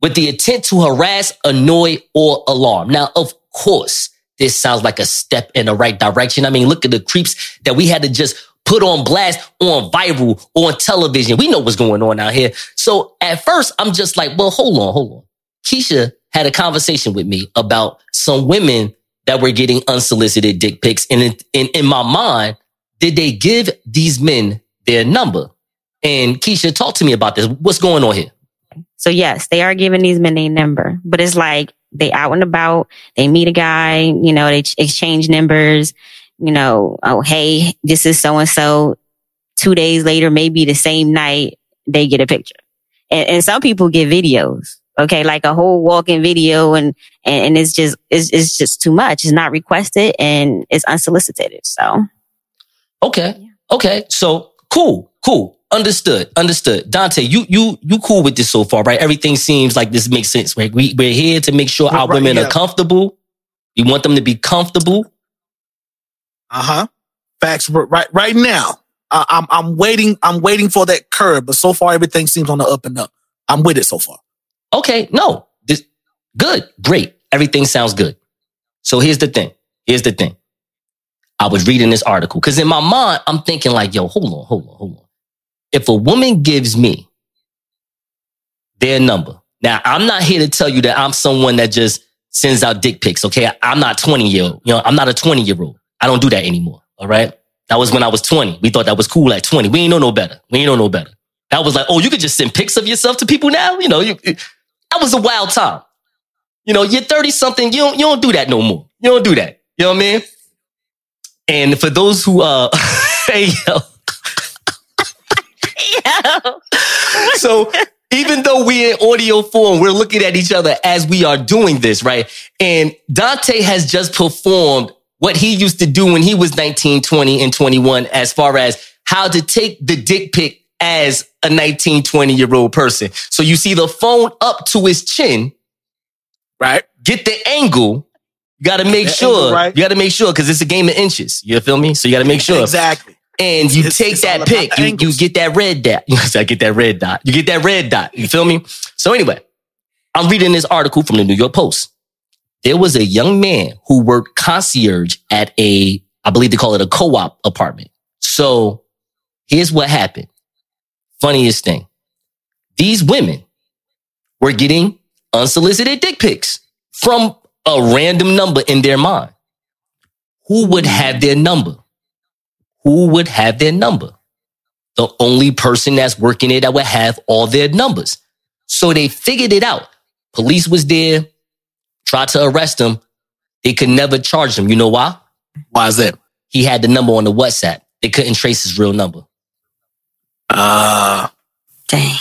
With the intent to harass, annoy, or alarm. Now, of course, this sounds like a step in the right direction. I mean, look at the creeps that we had to just put on blast on viral on television. We know what's going on out here. So at first, I'm just like, well, hold on, hold on. Keisha had a conversation with me about some women that were getting unsolicited dick pics. And in, in, in my mind, did they give these men their number? And Keisha, talk to me about this. What's going on here? So yes, they are giving these men a number, but it's like they out and about, they meet a guy, you know, they ch- exchange numbers, you know, oh, hey, this is so and so. Two days later, maybe the same night, they get a picture. And, and some people get videos. Okay. Like a whole walking video and, and, and it's just, it's, it's just too much. It's not requested and it's unsolicited. So Okay. Okay. So cool. Cool. Understood. Understood. Dante, you you you cool with this so far, right? Everything seems like this makes sense, right? We we're here to make sure our women yeah. are comfortable. You want them to be comfortable. Uh huh. Facts. Right. Right now, I, I'm I'm waiting. I'm waiting for that curve. But so far, everything seems on the up and up. I'm with it so far. Okay, no. This good. Great. Everything sounds good. So here's the thing. Here's the thing. I was reading this article because in my mind, I'm thinking like, yo, hold on, hold on, hold on. If a woman gives me their number, now I'm not here to tell you that I'm someone that just sends out dick pics. Okay. I'm not 20 year old. You know, I'm not a 20 year old. I don't do that anymore. All right. That was when I was 20. We thought that was cool at 20. We ain't know no better. We ain't know no better. That was like, oh, you could just send pics of yourself to people now. You know, you, that was a wild time. You know, you're 30 something. You don't, you don't do that no more. You don't do that. You know what I mean? And for those who, uh, <laughs> hey, yo. <laughs> so even though we're in audio form, we're looking at each other as we are doing this, right? And Dante has just performed what he used to do when he was 19, 20, and 21 as far as how to take the dick pic as a 19, 20 year old person. So you see the phone up to his chin, right? Get the angle. You got to make That sure. angle, right. You got to make sure because it's a game of inches. You feel me? So you got to make sure. Exactly. And you It's- take it's that about pic, you, you get that red dot. <laughs> I get that red dot. You get that red dot. You feel me? So anyway, I'm reading this article from the New York Post. There was a young man who worked concierge at a, I believe they call it a co-op apartment. So here's what happened. Funniest thing. These women were getting unsolicited dick pics from a random number in their mind. Who would have their number? Who would have their number? The only person that's working it that would have all their numbers. So they figured it out. Police was there, tried to arrest him. They could never charge him. You know why? Why is that? He had the number on the WhatsApp. They couldn't trace his real number. Uh dang.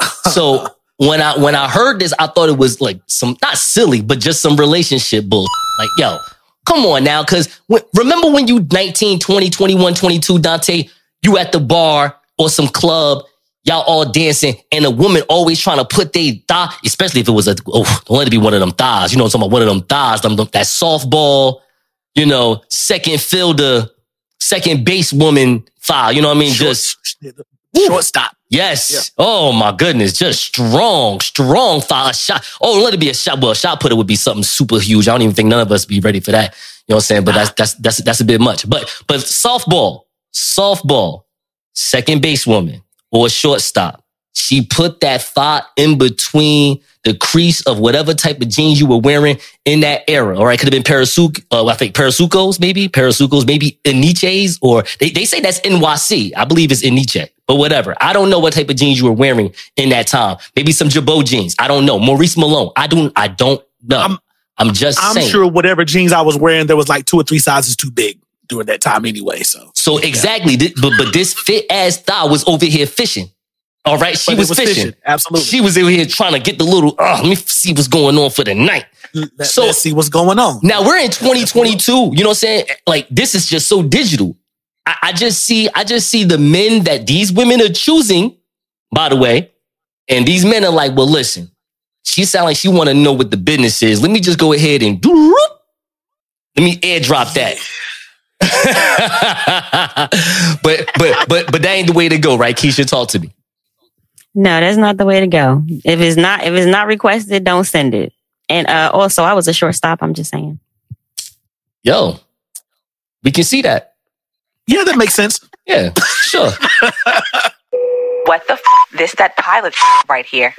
<laughs> So when I when I heard this, I thought it was like some not silly, but just some relationship bull. Like, yo, come on now. Cause remember when you 19, 20, 21, 22, Dante, you at the bar or some club, y'all all dancing, and a woman always trying to put they thigh, especially if it was a oh, don't let it be one of them thighs. You know what I'm talking about? One of them thighs, them, them- that softball, you know, second fielder, second base woman thigh. You know what I mean? Short- Just shortstop. Yes. Oh my goodness. Just strong, strong foul shot. Oh, let it be a shot. Well, a shot putter would be something super huge. I don't even think none of us be ready for that. You know what I'm saying? But that's that's that's that's a bit much. But but softball, softball, second base woman or shortstop. She put that thought in between the crease of whatever type of jeans you were wearing in that era. All right, could have been Parasuc, uh, I think Parasucos, maybe Parasucos, maybe Iniches, or they, they say that's NYC. I believe it's Iniche, but whatever. I don't know what type of jeans you were wearing in that time. Maybe some Girbaud jeans. I don't know. Maurice Malone. I don't. I don't know. I'm, I'm- just I'm saying. sure whatever jeans I was wearing, there was like two or three sizes too big. during that time anyway. So, So exactly, thi- but but this fit ass thigh was over here fishing. All right, she was, was fishing. fishing, absolutely. She was over here trying to get the little. Oh, let me see what's going on for the night. let, So- us see what's going on. Now we're in 2022. You know what I'm saying? Like this is just so digital. I, I just see, I just see the men that these women are choosing. By the way, and these men are like, well, listen, she sound like she want to know what the business is. Let me just go ahead and do. Let me airdrop that. <laughs> but but but but that ain't the way to go, right? Keisha, talk to me. No, that's not the way to go. If it's not if it's not requested, don't send it. And uh, also, I was a shortstop. I'm just saying. Yo, we can see that. Yeah, that makes sense. Yeah, sure. <laughs> What the f? This that pilot right here.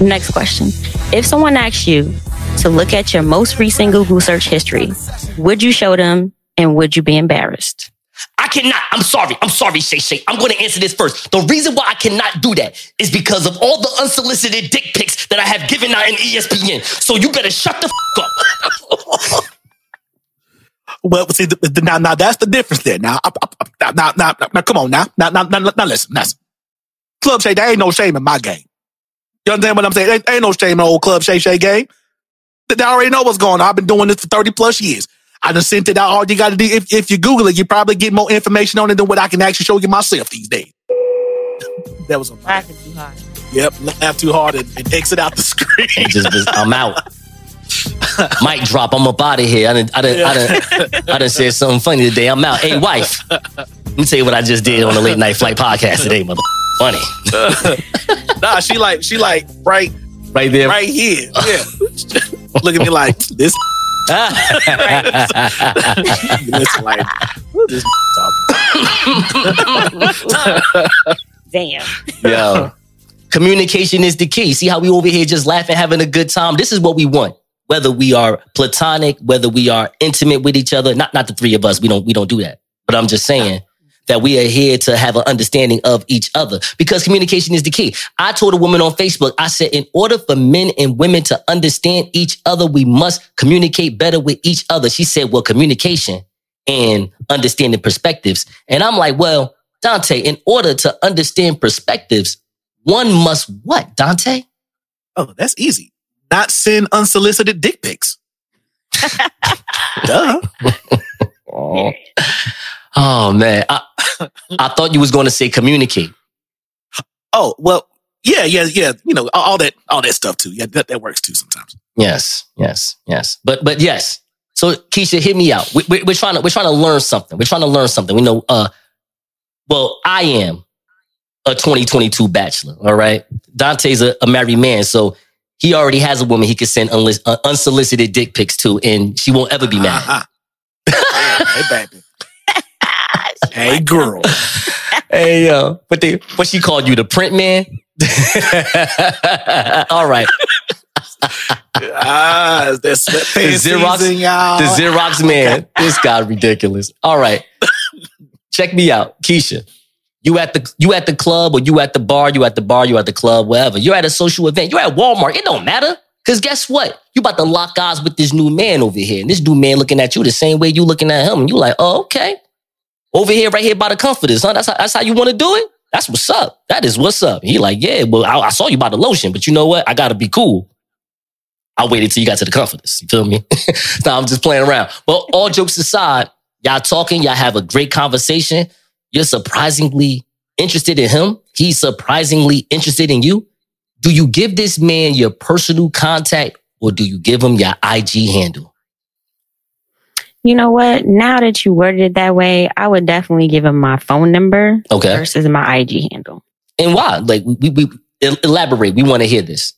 Next question: If someone asks you to look at your most recent Google search history, would you show them, and would you be embarrassed? I cannot. I'm sorry. I'm sorry, Shay Shay. I'm going to answer this first. The reason why I cannot do that is because of all the unsolicited dick pics that I have given out in ESPN. So you better shut the f- up. <laughs> Well, see, the, the, now, now that's the difference there. Now, up, up, up, now, now, now, now, come on now. Now, now, now, now listen, listen. Club Shay, there ain't no shame in my game. You understand what I'm saying? Ain't, ain't no shame in old Club Shay Shay game. They already know what's going on. I've been doing this for 30 plus years. I just sent it out. All you got to do, if, if you Google it, you probably get more information on it than what I can actually show you myself these days. <laughs> that was a Laughing too hard. Yep, laugh too hard and, and exit out the <laughs> screen. Just, just- I'm out. <laughs> Mic drop. I'm up out of here. I done, I done, I done, I done said something funny today. I'm out. Hey, wife. Let me tell you what I just did on the late night flight podcast today, mother. Funny. nah, she like she like right Right there. right here. Yeah. Look at me like this. Listen like this talk. Damn. Yo. Communication is the key. See how we over here just laughing, having a good time? This is what we want. Whether we are platonic, whether we are intimate with each other, not not the three of us. We don't we don't do that. But I'm just saying that we are here to have an understanding of each other because communication is the key. I told a woman on Facebook, I said, in order for men and women to understand each other, we must communicate better with each other. She said, well, communication and understanding perspectives. And I'm like, well, Dante, in order to understand perspectives, one must what, Dante? Oh, that's easy. Not send unsolicited dick pics. <laughs> Duh. <laughs> <laughs> Oh, man. I, I thought you was going to say communicate. Oh, well, yeah, yeah, yeah. You know, all that all that stuff too. Yeah, that, that works too sometimes. Yes, yes, yes. But but yes. So Keisha, hit me out. We, we, we're trying to we're trying to learn something. We're trying to learn something. We know. Uh, well, I am a 2022 bachelor. All right, Dante's a, a married man, so he already has a woman he can send unlis- uh, unsolicited dick pics to, and she won't ever be mad. Uh-huh. <laughs> hey, baby. Hey, girl. <laughs> Hey yo, what they what she called you the print man? <laughs> All right, Ah, that's sweatpants Xerox- season, y'all. the Xerox man. This guy ridiculous. All right, check me out, Keisha. You at the you at the club or you at the bar? You at the bar? You at the club? Wherever. You're at a social event. You're at Walmart. It don't matter. Cause guess what? You about to lock eyes with this new man over here, and this new man looking at you the same way you looking at him, and you like, oh okay, over here, right here by the comforters, huh? That's how, that's how you want to do it. That's what's up. That is what's up. He like, yeah, well, I, I saw you by the lotion, but you know what? I gotta be cool. I waited till you got to the comforters. You feel me? <laughs> now I'm just playing around. But all jokes aside, y'all talking, y'all have a great conversation. You're surprisingly interested in him. He's surprisingly interested in you. Do you give this man your personal contact or do you give him your IG handle? You know what? Now that you worded it that way, I would definitely give him my phone number Okay. versus my IG handle. And why? Like, we, we, elaborate. We want to hear this.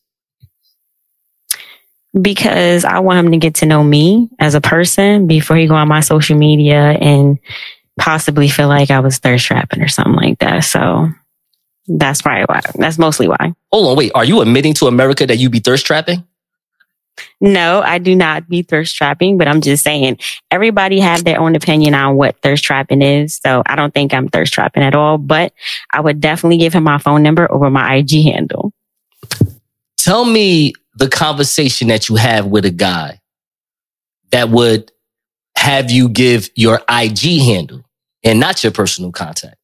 because I want him to get to know me as a person before he go on my social media and possibly feel like I was thirst trapping or something like that. So that's probably why. That's mostly why. Hold on, wait. Are you admitting to America that you be thirst trapping? No, I do not be thirst trapping, but I'm just saying everybody have their own opinion on what thirst trapping is. So I don't think I'm thirst trapping at all, but I would definitely give him my phone number over my IG handle. Tell me the conversation that you have with a guy that would have you give your IG handle and not your personal contact?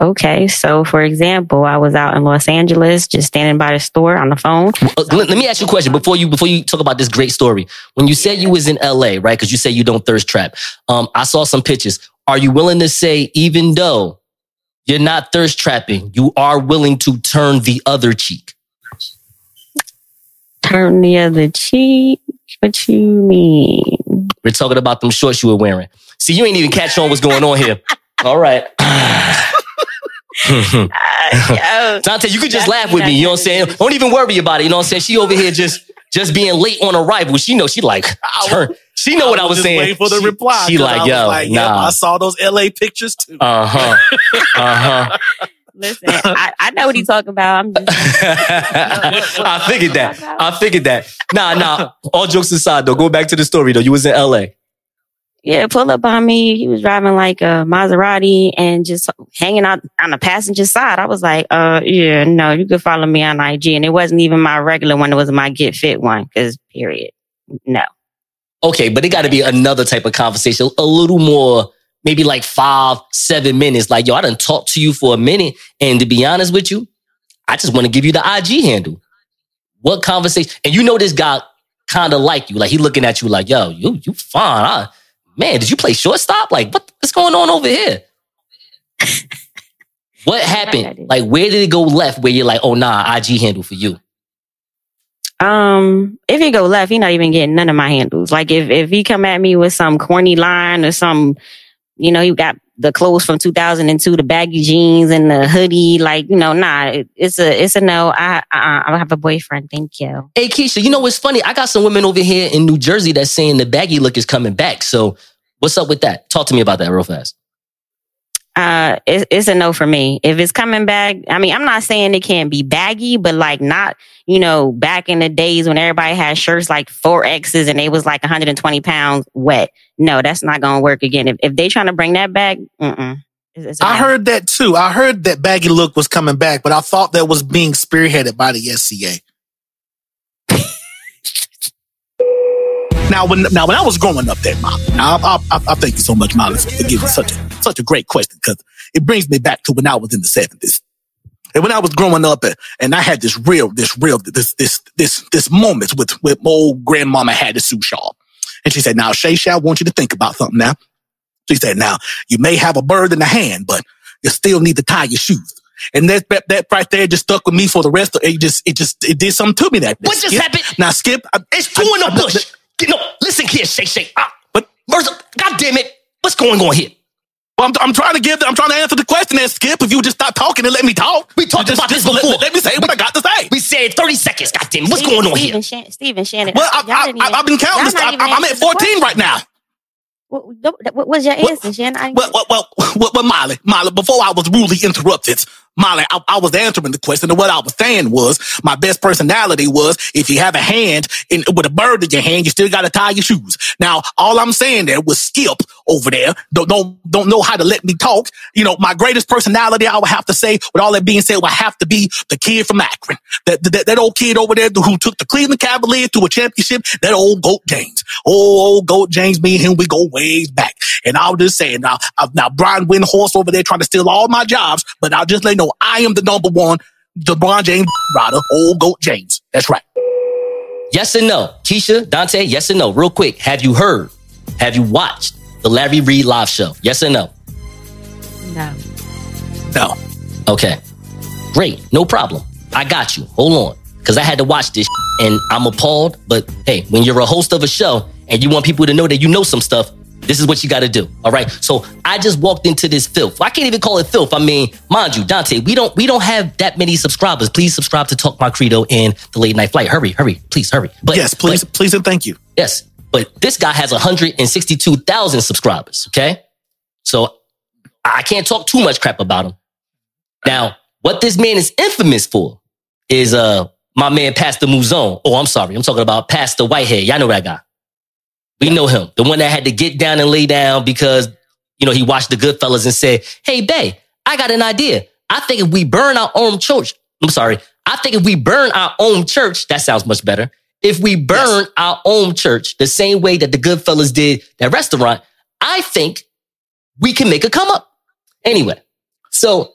Okay, so for example, I was out in Los Angeles, just standing by the store on the phone. Uh, let, let me ask you a question before you before you talk about this great story. When you said you was in LA, right? Because you say you don't thirst trap. Um, I saw some pictures. Are you willing to say, even though you're not thirst trapping, you are willing to turn the other cheek? Turn the other cheek. What you mean? We're talking about them shorts you were wearing. See, you ain't even catch on what's going on here. All right. <sighs> <laughs> Uh, Dante, you could just laugh with me. You know what I'm saying? Don't even worry about it. You know what I'm saying? She over here just just being late on arrival. She know she like turn. She know what I was, just saying. waiting for the she, reply. She 'cause like, yo, like, yep, nah. I saw those LA pictures too. Uh huh. <laughs> Uh huh. Listen, I, I know what he's talking about. I'm just <laughs> I figured that. I figured that. Nah, nah. All jokes aside, though, go back to the story though. You was in LA. Yeah, pull up on me. He was driving like a Maserati and just hanging out on the passenger side. I was like, uh, yeah, no, you could follow me on IG. And it wasn't even my regular one. It was my Get Fit one. Cause period. No. Okay, but it got to be another type of conversation, a little more, maybe like five, seven minutes. Like, yo, I done talked to you for a minute, and to be honest with you, I just want to give you the IG handle. What conversation? And you know this guy kind of like you, like he looking at you like, yo, you you fine, huh? Man, did you play shortstop? Like, what, what's going on over here? <laughs> what happened? Like, where did it go left? Where you're like, oh nah, IG handle for you. Um, if he go left, he not even getting none of my handles. Like if if he come at me with some corny line or some, you know, you got the clothes from 2002, the baggy jeans and the hoodie, like you know, nah, it- it's a it's a no. I I, I have a boyfriend. Thank you. Hey Keisha, you know what's funny? I got some women over here in New Jersey that's saying the baggy look is coming back. So what's up with that? Talk to me about that real fast. Uh, it, it's a no for me. If it's coming back, I mean, I'm not saying it can't be baggy, but like not, you know, back in the days when everybody had shirts like four X's and they was like 120 pounds wet. No, that's not gonna work again. If if they trying to bring that back, mm-mm. It's- it's I heard that too. I heard that baggy look was coming back, but I thought that was being spearheaded by the SCA. Now, when now when I was growing up, there, Molly. Now, I, I, I thank you so much, Molly, for giving such a such a great question because it brings me back to when I was in the seventies. And when I was growing up, uh, and I had this real, this real, this this this this moment with with my old grandmama had the Sue Shaw, and she said, "Now, Shay Shay, I want you to think about something now." She said, "Now, you may have a bird in the hand, but you still need to tie your shoes." And that that, that right there just stuck with me for the rest of it. Just it just it did something to me that What just Skip- happened? Now, Skip, I, It's two in the bush. Get- No, listen here, Shay Shay. Ah, But- first, God damn it, what's going on here? Well, I'm, I'm trying to give. I'm trying to answer the question. And Skip, if you just stop talking and let me talk, We talked Just- about this just let- before. Let, me say what I got to say. We said 30 seconds, God damn it, what's Stephen- going on here? Stephen, Shan- Stephen Shannon. Well, I, I, I, even, I, I've been counting. This. I, I'm at 14 right now. What, what, what was your What- answer, Shannon? I- Well, well, well, well, well, Molly, Molly, before I was rudely interrupted, Molly, I, I was answering the question, and what I was saying was my best personality was if you have a hand in, with a bird in your hand, you still got to tie your shoes. Now, all I'm saying there was Skip over there. Don't, don't, don't know how to let me talk. You know, my greatest personality, I would have to say, with all that being said, would have to be the kid from Akron. That, that, that old kid over there who took the Cleveland Cavaliers to a championship, that old Goat James. Oh, old Goat James, me and him, we go ways back. And I was just saying, now, now Brian Windhorst over there trying to steal all my jobs, but I'll just let you know, I am the number one LeBron James rider, old Goat James. That's right. Yes or no? Keisha, Dante, yes or no? Real quick, have you heard? Have you watched the Larry Reid live show? Yes or no? no. No. Okay. Great. No problem. I got you. Hold on. Because I had to watch this and I'm appalled. But hey, when you're a host of a show and you want people to know that you know some stuff, this is what you got to do. All right. So I just walked into this filth. I can't even call it filth. I mean, mind you, Dante, we don't we don't have that many subscribers. Please subscribe to Talk My Credo and the Late Night Flight. Hurry, hurry, please hurry. But Yes, please, but- please, and thank you. Yes. But this guy has 162,000 subscribers. Okay. So I can't talk too much crap about him. Now, what this man is infamous for is uh my man Pastor Muzone. Oh, I'm sorry. I'm talking about Pastor Whitehead. Y'all know that guy. We know him. The one that had to get down and lay down because, you know, he watched the Goodfellas and said, Hey, Bay, I got an idea. I think if we burn our own church, I'm sorry. I think if we burn our own church, that sounds much better. if we burn our own church the same way that the Goodfellas did that restaurant, I think we can make a come up. Anyway, so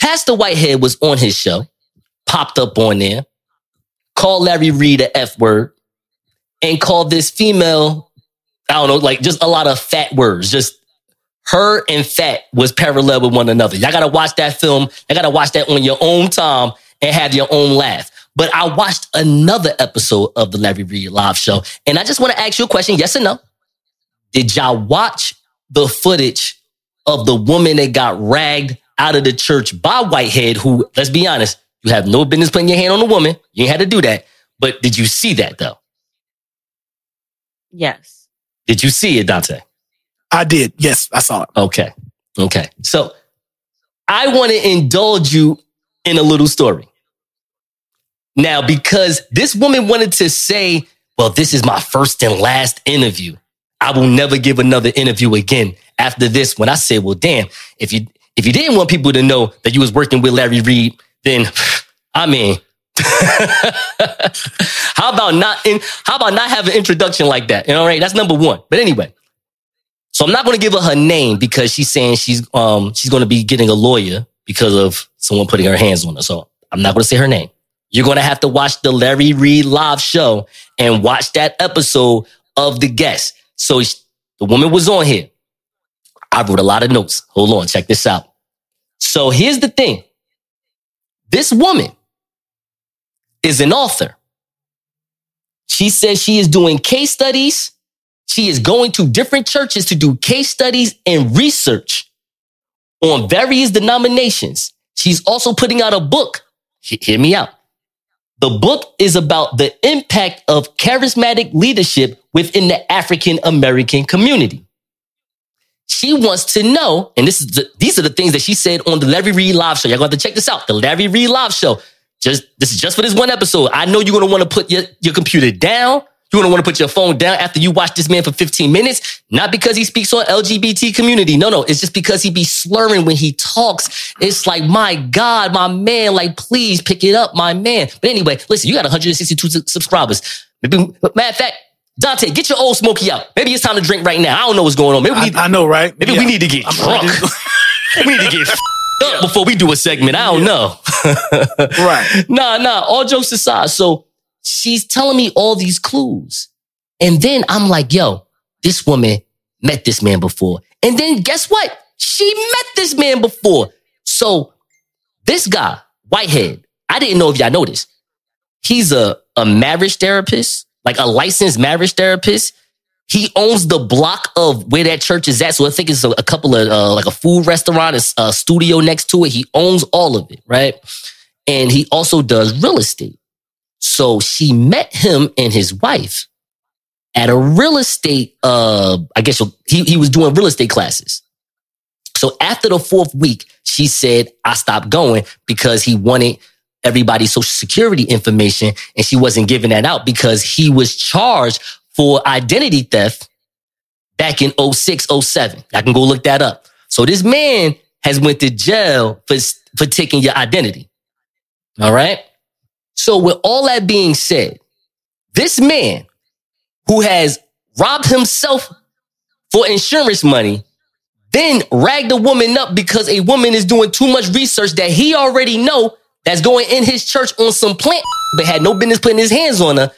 Pastor Whitehead was on his show, popped up on there, called Larry Reid a F word, and called this female, I don't know, like just a lot of fat words. Just her and fat was parallel with one another. Y'all gotta watch that film. Y'all gotta watch that on your own time and have your own laugh. But I watched another episode of the Larry Reid live show, and I just want to ask you a question, yes or no? Did y'all watch the footage of the woman that got ragged out of the church by Whitehead, who, let's be honest, you have no business putting your hand on a woman. You ain't had to do that. But did you see that though? Yes. Did you see it, Dante? I did. Yes, I saw it. Okay. Okay. So I want to indulge you in a little story. Now, because this woman wanted to say, well, this is my first and last interview. I will never give another interview again after this one. I said, well, damn, if you if you didn't want people to know that you was working with Larry Reid, then <sighs> I mean, <laughs> how about not in, how about not have an introduction like that? You know, right? That's number one. But anyway, so I'm not going to give her her name because she's saying she's um she's going to be getting a lawyer because of someone putting her hands on her. So I'm not going to say her name. You're going to have to watch the Larry Reid live show and watch that episode of the guest. So the woman was on here. I wrote a lot of notes. Hold on, check this out. So here's the thing. This woman is an author. She says she is doing case studies. She is going to different churches to do case studies and research on various denominations. She's also putting out a book. Hear me out. The book is about the impact of charismatic leadership within the African American community. She wants to know, and this is the, these are the things that she said on the Larry Reid live show. Y'all got to check this out. The Larry Reid live show. Just this is just for this one episode. I know you're gonna want to put your, your computer down. You're gonna want to put your phone down after you watch this man for 15 minutes. Not because he speaks on LGBT community. No, no. It's just because he be slurring when he talks. It's like, my God, my man, like, please pick it up, my man. But anyway, listen, you got 162 subscribers. Maybe, matter of fact, Dante, get your old smoky out. Maybe it's time to drink right now. I don't know what's going on. Maybe we need, I, I know, right? Maybe Yeah. <laughs> we need to get I'm drunk. we need to get up before we do a segment. I don't know. <laughs> Right. nah, nah. All jokes aside, so she's telling me all these clues, and then I'm like, "Yo, this woman met this man before." And then guess what? She met this man before. So this guy, Whitehead, I didn't know if y'all noticed. He's a a marriage therapist, like a licensed marriage therapist. He owns the block of where that church is at. So I think it's a, a couple of uh, like a food restaurant, a, a studio next to it. He owns all of it, right? And he also does real estate. So she met him and his wife at a real estate. Uh, I guess he he was doing real estate classes. So after the fourth week, she said, "I stopped going because he wanted." Everybody's social security information, and she wasn't giving that out because he was charged for identity theft back in 06, 07. I can go look that up. So this man has went to jail for, for taking your identity. All right. So with all that being said, this man who has robbed himself for insurance money, then ragged a woman up because a woman is doing too much research that he already know that's going in his church on some plant, but had no business putting his hands on her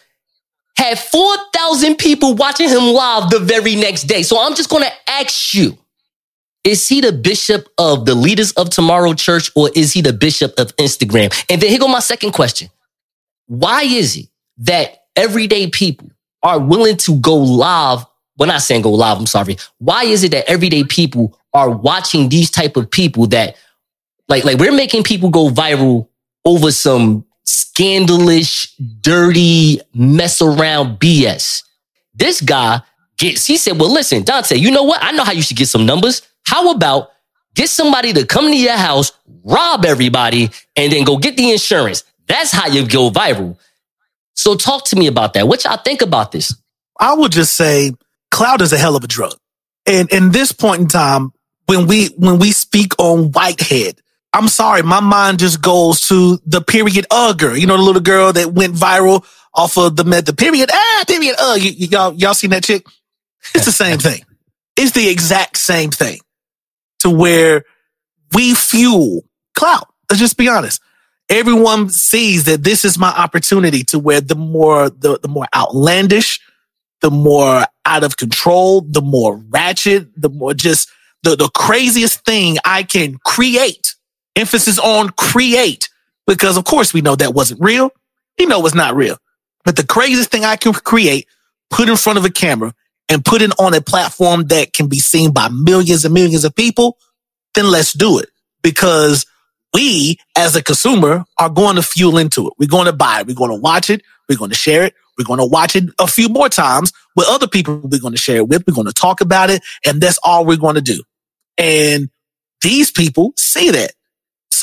had 4,000 people watching him live the very next day. So I'm just going to ask you, is he the bishop of the leaders of tomorrow church or is he the bishop of Instagram? And then here go my second question. Why is it that everyday people are willing to go live? When I saying go live, I'm sorry. Why is it that everyday people are watching these type of people that like, like we're making people go viral over some scandalous, dirty, mess around BS. This guy gets, he said, well, listen, Dante, you know what? I know how you should get some numbers. How about get somebody to come to your house, rob everybody, and then go get the insurance? That's how you go viral. So talk to me about that. What y'all think about this? I would just say cloud is a hell of a drug. And in this point in time, when we when we speak on Whitehead, I'm sorry, my mind just goes to the period ugger. You know, the little girl that went viral off of the med, the period ah period ugh. Y- y- y'all y'all seen that chick? It's the same thing. It's the exact same thing. To where we fuel clout. Let's just be honest. Everyone sees that this is my opportunity to where the more the, the more outlandish, the more out of control, the more ratchet, the more just the, the craziest thing I can create. Emphasis on create. Because of course we know that wasn't real. You know it's not real. But the craziest thing I can create, put in front of a camera and put it on a platform that can be seen by millions and millions of people, then let's do it. Because we as a consumer are going to fuel into it. We're going to buy it. We're going to watch it. We're going to share it. We're going to watch it a few more times with other people we're going to share it with. We're going to talk about it. And that's all we're going to do. And these people see that.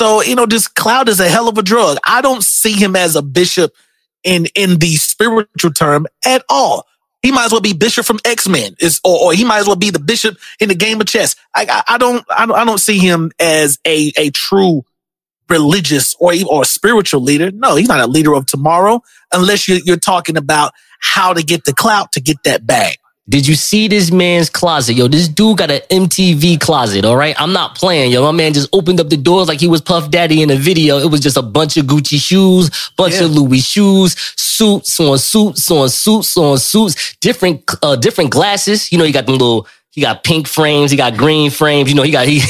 So, you know, this cloud is a hell of a drug. I don't see him as a bishop in, in the spiritual term at all. He might as well be bishop from X Men, or, or he might as well be the bishop in the game of chess. I, I, I don't, I don't, I don't see him as a a true religious or or spiritual leader. No, he's not a leader of tomorrow unless you're, you're talking about how to get the clout to get that bag. Did you see this man's closet? Yo, this dude got an MTV closet, all right? I'm not playing, yo. My man just opened up the doors like he was Puff Daddy in a video. It was just a bunch of Gucci shoes, bunch Yeah. of Louis shoes, suits on suits on suits on suits, different uh different glasses. You know, he got them little he got pink frames, he got green frames. You know, he got <laughs> he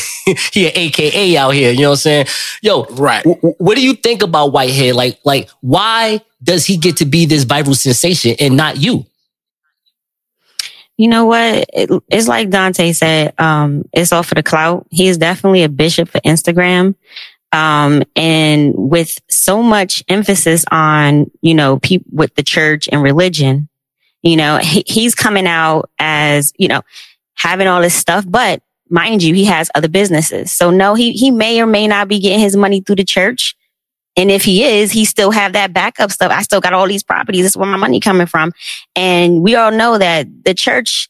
he an AKA out here. You know what I'm saying? Yo, Right. w- what do you think about Whitehead? Like, like why does he get to be this viral sensation and not you? You know what? It, it's like Dante said. Um, it's all for the clout. He is definitely a bishop for Instagram. Um, and with so much emphasis on, you know, people with the church and religion, you know, he, he's coming out as, you know, having all this stuff, but mind you, he has other businesses. So no, he, he may or may not be getting his money through the church. And if he is, he still have that backup stuff. I still got all these properties. This is where my money coming from. And we all know that the church,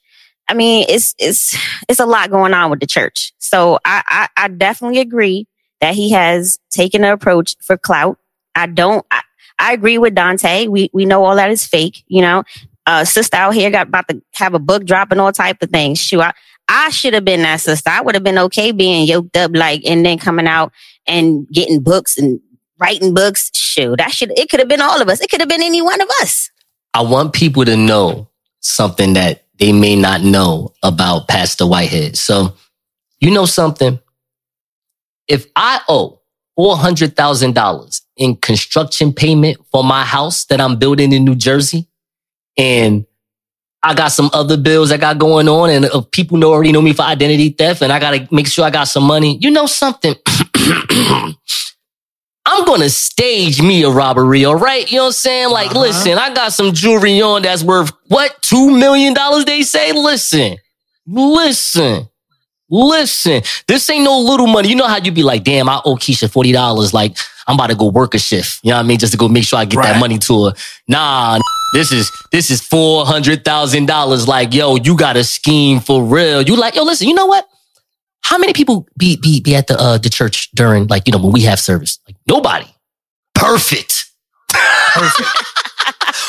I mean, it's, it's, it's a lot going on with the church. So I, I, I definitely agree that he has taken an approach for clout. I don't, I, I agree with Dante. We, we know all that is fake, you know, uh, sister out here got about to have a book drop and all type of things. Shoot, I, I should have been that sister. I would have been okay being yoked up, like, and then coming out and getting books and writing books. Shoot, that should, it could have been all of us. It could have been any one of us. I want people to know something that they may not know about Pastor Whitehead. So, you know something? If I owe $400,000 in construction payment for my house that I'm building in New Jersey, and I got some other bills I got going on, and people know already know me for identity theft, and I got to make sure I got some money, you know something? <clears throat> I'm gonna stage me a robbery, all right? You know what I'm saying? Like, Uh-huh. listen, I got some jewelry on that's worth what? Two million dollars, they say? Listen, listen, listen. This ain't no little money. You know how you'd be like, damn, I owe Keisha $40. Like, I'm about to go work a shift. You know what I mean? Just to go make sure I get that money to her. Nah, this is this is four hundred thousand dollars. Like, yo, you got a scheme for real. You like, yo, listen, you know what? How many people be be be at the uh the church during like you know when we have service? Like nobody. Perfect. Perfect.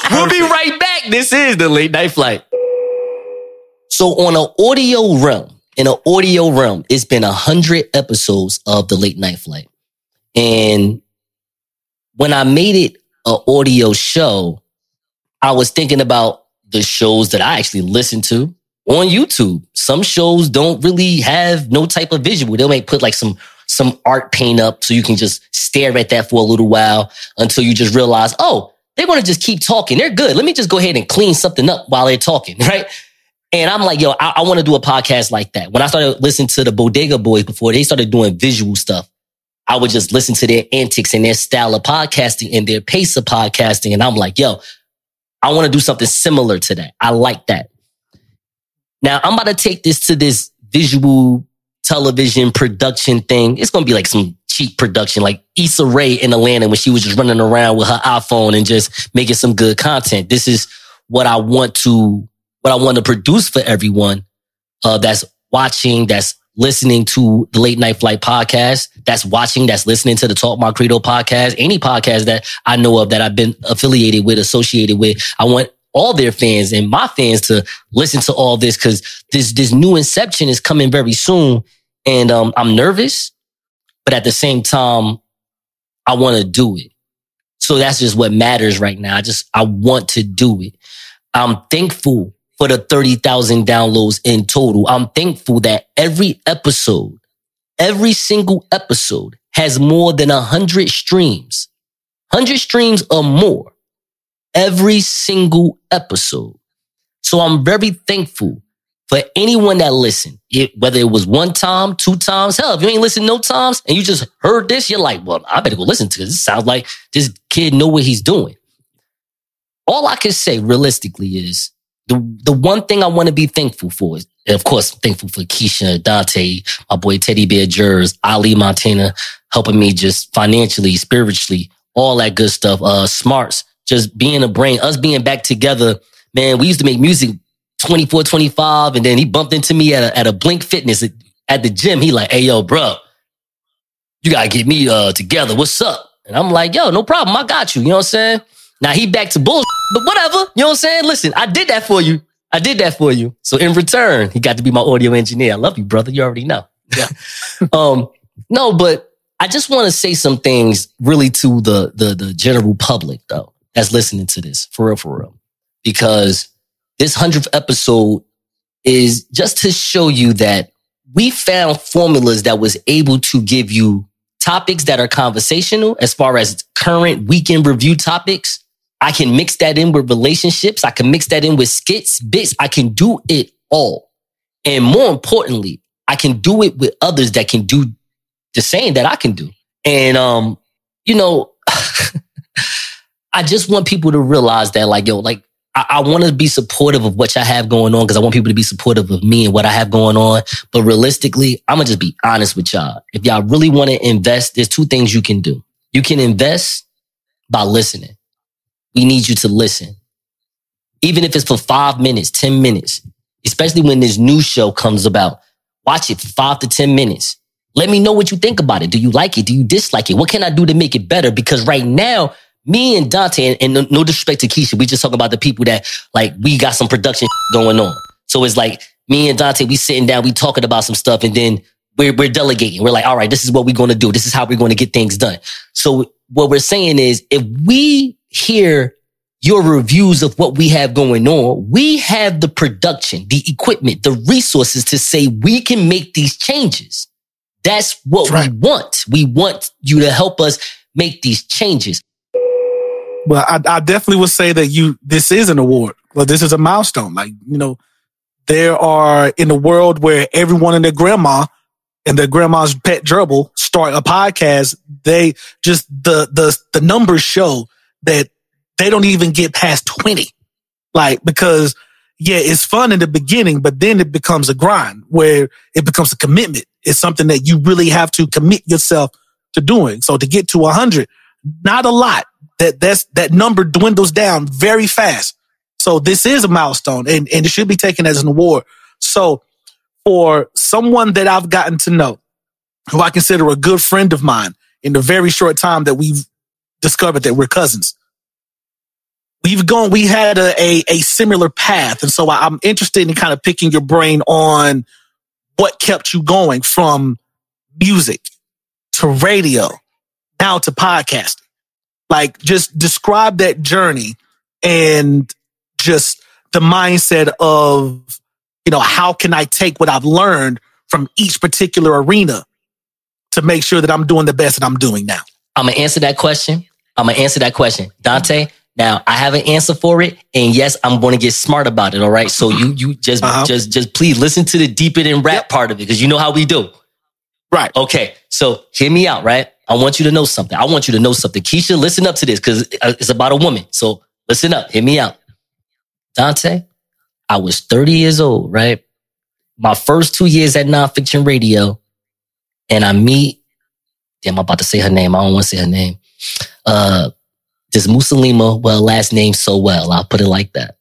<laughs> we'll be right back. This is the late night flight. So on an audio realm, in an audio realm, it's been a hundred episodes of the late night flight. And when I made it an audio show, I was thinking about the shows that I actually listened to on YouTube. Some shows don't really have no type of visual. They might put like some some art paint up so you can just stare at that for a little while until you just realize, oh, they're to just keep talking. They're good. Let me just go ahead and clean something up while they're talking, <laughs> right? And I'm like, yo, I, I want to do a podcast like that. When I started listening to the Bodega Boys before they started doing visual stuff, I would just listen to their antics and their style of podcasting and their pace of podcasting. And I'm like, yo, I want to do something similar to that. I like that. Now I'm about to take this to this visual television production thing. It's going to be like some cheap production, like Issa Rae in Atlanta when she was just running around with her iPhone and just making some good content. This is what I want to, what I want to produce for everyone, uh, that's watching, that's listening to the Late Night Flight podcast, that's watching, that's listening to the Talk My Credo podcast, any podcast that I know of that I've been affiliated with, associated with. I want all their fans and my fans to listen to all this because this this new inception is coming very soon, and um, I'm nervous, but at the same time, I want to do it. So that's just what matters right now. I just I want to do it. I'm thankful for the 30,000 downloads in total. I'm thankful that every episode, every single episode has more than 100 streams. 100 streams or more. Every single episode. So I'm very thankful for anyone that listened, it, whether it was one time, two times, hell, if you ain't listened no times and you just heard this, you're like, well, I better go listen to this. It sounds like this kid know what he's doing. All I can say realistically is the, the one thing I want to be thankful for is, of course, thankful for Keisha, Dante, my boy Teddy Bear Jers, Ali Montana, helping me just financially, spiritually, all that good stuff. Uh, Smartz, just being a brain, us being back together. Man, we used to make music 24, 25. And then he bumped into me at a, at a Blink Fitness at, at the gym. He like, hey, yo, bro, you gotta get me uh, together. What's up? And I'm like, yo, no problem. I got you. You know what I'm saying? Now he back to bullshit, but whatever. You know what I'm saying? Listen, I did that for you. I did that for you. So in return, he got to be my audio engineer. I love you, brother. You already know. Yeah. <laughs> um, no, but I just want to say some things really to the, the, the general public though, that's listening to this for real, for real. Because this hundredth episode is just to show you that we found formulas that was able to give you topics that are conversational as far as current weekend review topics. I can mix that in with relationships. I can mix that in with skits, bits. I can do it all. And more importantly, I can do it with others that can do the same that I can do. And, um, you know, <laughs> I just want people to realize that like, yo, like I, I want to be supportive of what y'all have going on because I want people to be supportive of me and what I have going on. But realistically, I'm gonna just be honest with y'all. If y'all really want to invest, there's two things you can do. You can invest by listening. We need you to listen. Even if it's for five minutes, 10 minutes, especially when this new show comes about, watch it for five to 10 minutes. Let me know what you think about it. Do you like it? Do you dislike it? What can I do to make it better? Because right now, me and Dante, and, and no, disrespect to Keisha, we just talking about the people that like we got some production <laughs> going on. So it's like me and Dante, we sitting down, we talking about some stuff, and then we're we're delegating. We're like, all right, this is what we're going to do. This is how we're going to get things done. So what we're saying is, if we hear your reviews of what we have going on, we have the production, the equipment, the resources to say we can make these changes. That's what That's right. we want. We want you to help us make these changes. But I, I definitely would say that you, this is an award. Well, this is a milestone. Like, you know, there are in the world where everyone and their grandma and their grandma's pet gerbil start a podcast. They just, the, the, the numbers show that they don't even get past 20. Like, because yeah, it's fun in the beginning, but then it becomes a grind where it becomes a commitment. It's something that you really have to commit yourself to doing. So to get to a hundred, not a lot, that that's that number dwindles down very fast. So this is a milestone and, and it should be taken as an award. So for someone that I've gotten to know, who I consider a good friend of mine in the very short time that we've discovered that we're cousins, we've gone, we had a, a, a similar path. And so I'm interested in kind of picking your brain on what kept you going from music to radio now to podcasting. Like just describe that journey and just the mindset of, you know, how can I take what I've learned from each particular arena to make sure that I'm doing the best that I'm doing now? I'm gonna answer that question. I'm gonna answer that question. Dante, now I have an answer for it, and yes, I'm going to get smart about it. All right. So you you just uh-huh. just just please listen to the deeper than rap yep. part of it because you know how we do. Right. Okay. So hear me out. Right. I want you to know something. I want you to know something. Keisha, listen up to this because it's about a woman. So listen up. Hear me out. Dante, I was 30 years old, right? My first two years at nonfiction radio, and I meet, damn, I'm about to say her name. I don't want to say her name. Uh, this Musalima, well, last name so well. I'll put it like that.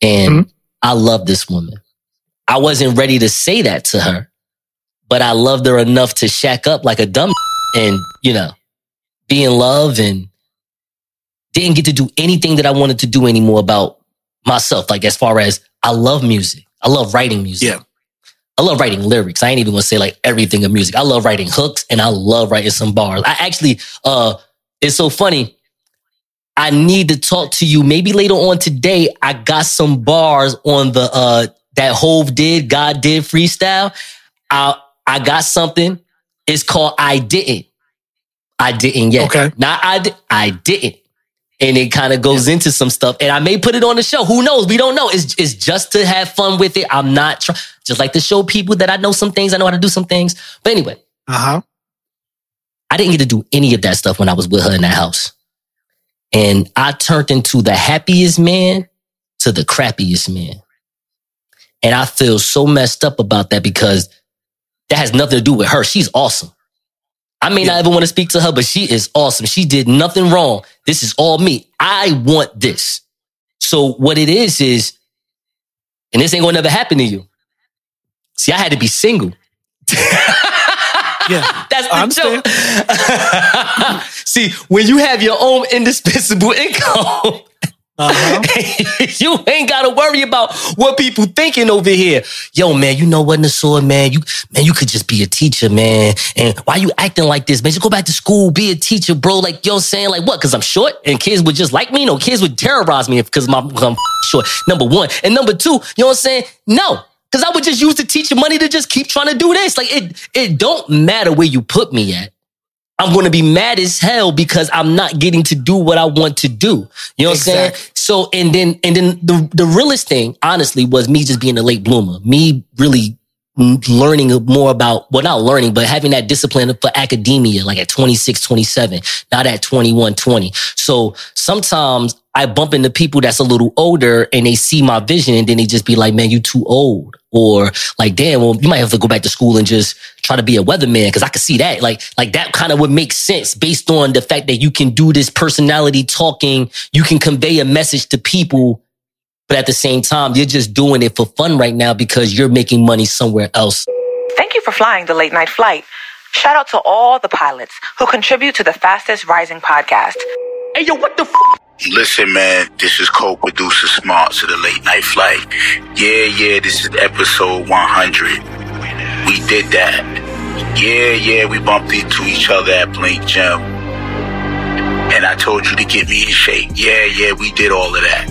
And mm-hmm. I love this woman. I wasn't ready to say that to her but I loved her enough to shack up like a dumb <laughs> and, you know, be in love and didn't get to do anything that I wanted to do anymore about myself. Like as far as I love music. I love writing music. Yeah. I love writing lyrics. I ain't even gonna say like everything of music. I love writing hooks and I love writing some bars. I actually, uh, it's so funny. I need to talk to you maybe later on today. I got some bars on the, uh, that Hov did, God did freestyle. I, I got something. It's called I Didn't. I didn't yet. Okay. Not I, di- I didn't. And it kind of goes into some stuff. And I may put it on the show. Who knows? We don't know. It's, it's just to have fun with it. I'm not trying, just like to show people that I know some things. I know how to do some things. But anyway, Uh huh. I didn't get to do any of that stuff when I was with her in that house. And I turned into the happiest man to the crappiest man. And I feel so messed up about that because that has nothing to do with her. She's awesome. I may not ever want to speak to her, but she is awesome. She did nothing wrong. This is all me. I want this. So what it is is, and this ain't gonna never happen to you. See, I had to be single. Yeah. <laughs> That's the joke. <laughs> See, when you have your own indispensable <laughs> income, Uh-huh. <laughs> you ain't gotta worry about what people thinking over here. Yo, man, you know what, Nasor, man, you man, you could just be a teacher, man. And why you acting like this, man? Just go back to school, be a teacher, bro. Like, yo, saying like what? Because I'm short, and kids would just like me. No, kids would terrorize me because I'm, I'm <laughs> short. Number one, and number two, you know what I'm saying? No. Cause I would just use the teacher money to just keep trying to do this. Like it, it don't matter where you put me at. I'm going to be mad as hell because I'm not getting to do what I want to do. You know what I'm saying? So, and then, and then the, the realest thing, honestly, was me just being a late bloomer, me really learning more about, well, not learning, but having that discipline for academia, like at 26, 27, not at 21, 20. So sometimes I bump into people that's a little older and they see my vision and then they just be like, man, you too old. Or like, damn, well, you might have to go back to school and just try to be a weatherman. Cause I could see that. Like, like that kind of would make sense based on the fact that you can do this personality talking. You can convey a message to people. But at the same time, you're just doing it for fun right now because you're making money somewhere else. Thank you for flying the late night flight. Shout out to all the pilots who contribute to the fastest rising podcast. Hey, yo, what the f? Listen, man, this is co-producer Smart to the late night flight. Yeah, yeah, this is episode 100. We did that. Yeah, yeah, we bumped into each other at Blink Gym. And I told you to get me in shape. Yeah, yeah, we did all of that.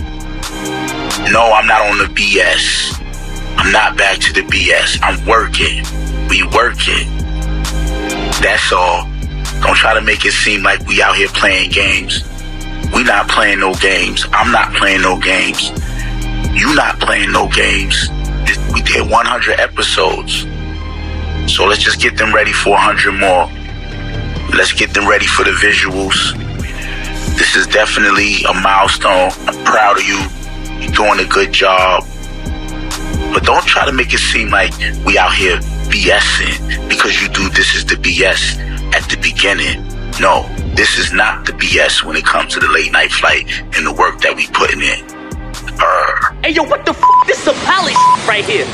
No, I'm not on the BS. I'm not back to the BS. I'm working. We working. That's all. Don't try to make it seem like we out here playing games. We not playing no games. I'm not playing no games. You not playing no games. We did 100 episodes. So let's just get them ready for 100 more. Let's get them ready for the visuals. This is definitely a milestone. I'm proud of you. You're doing a good job. But don't try to make it seem like we out here BSing because you do this is the BS at the beginning. No, this is not the BS when it comes to the late night flight and the work that we putting in. Uh, Hey, yo, what the f? This is a pilot right here.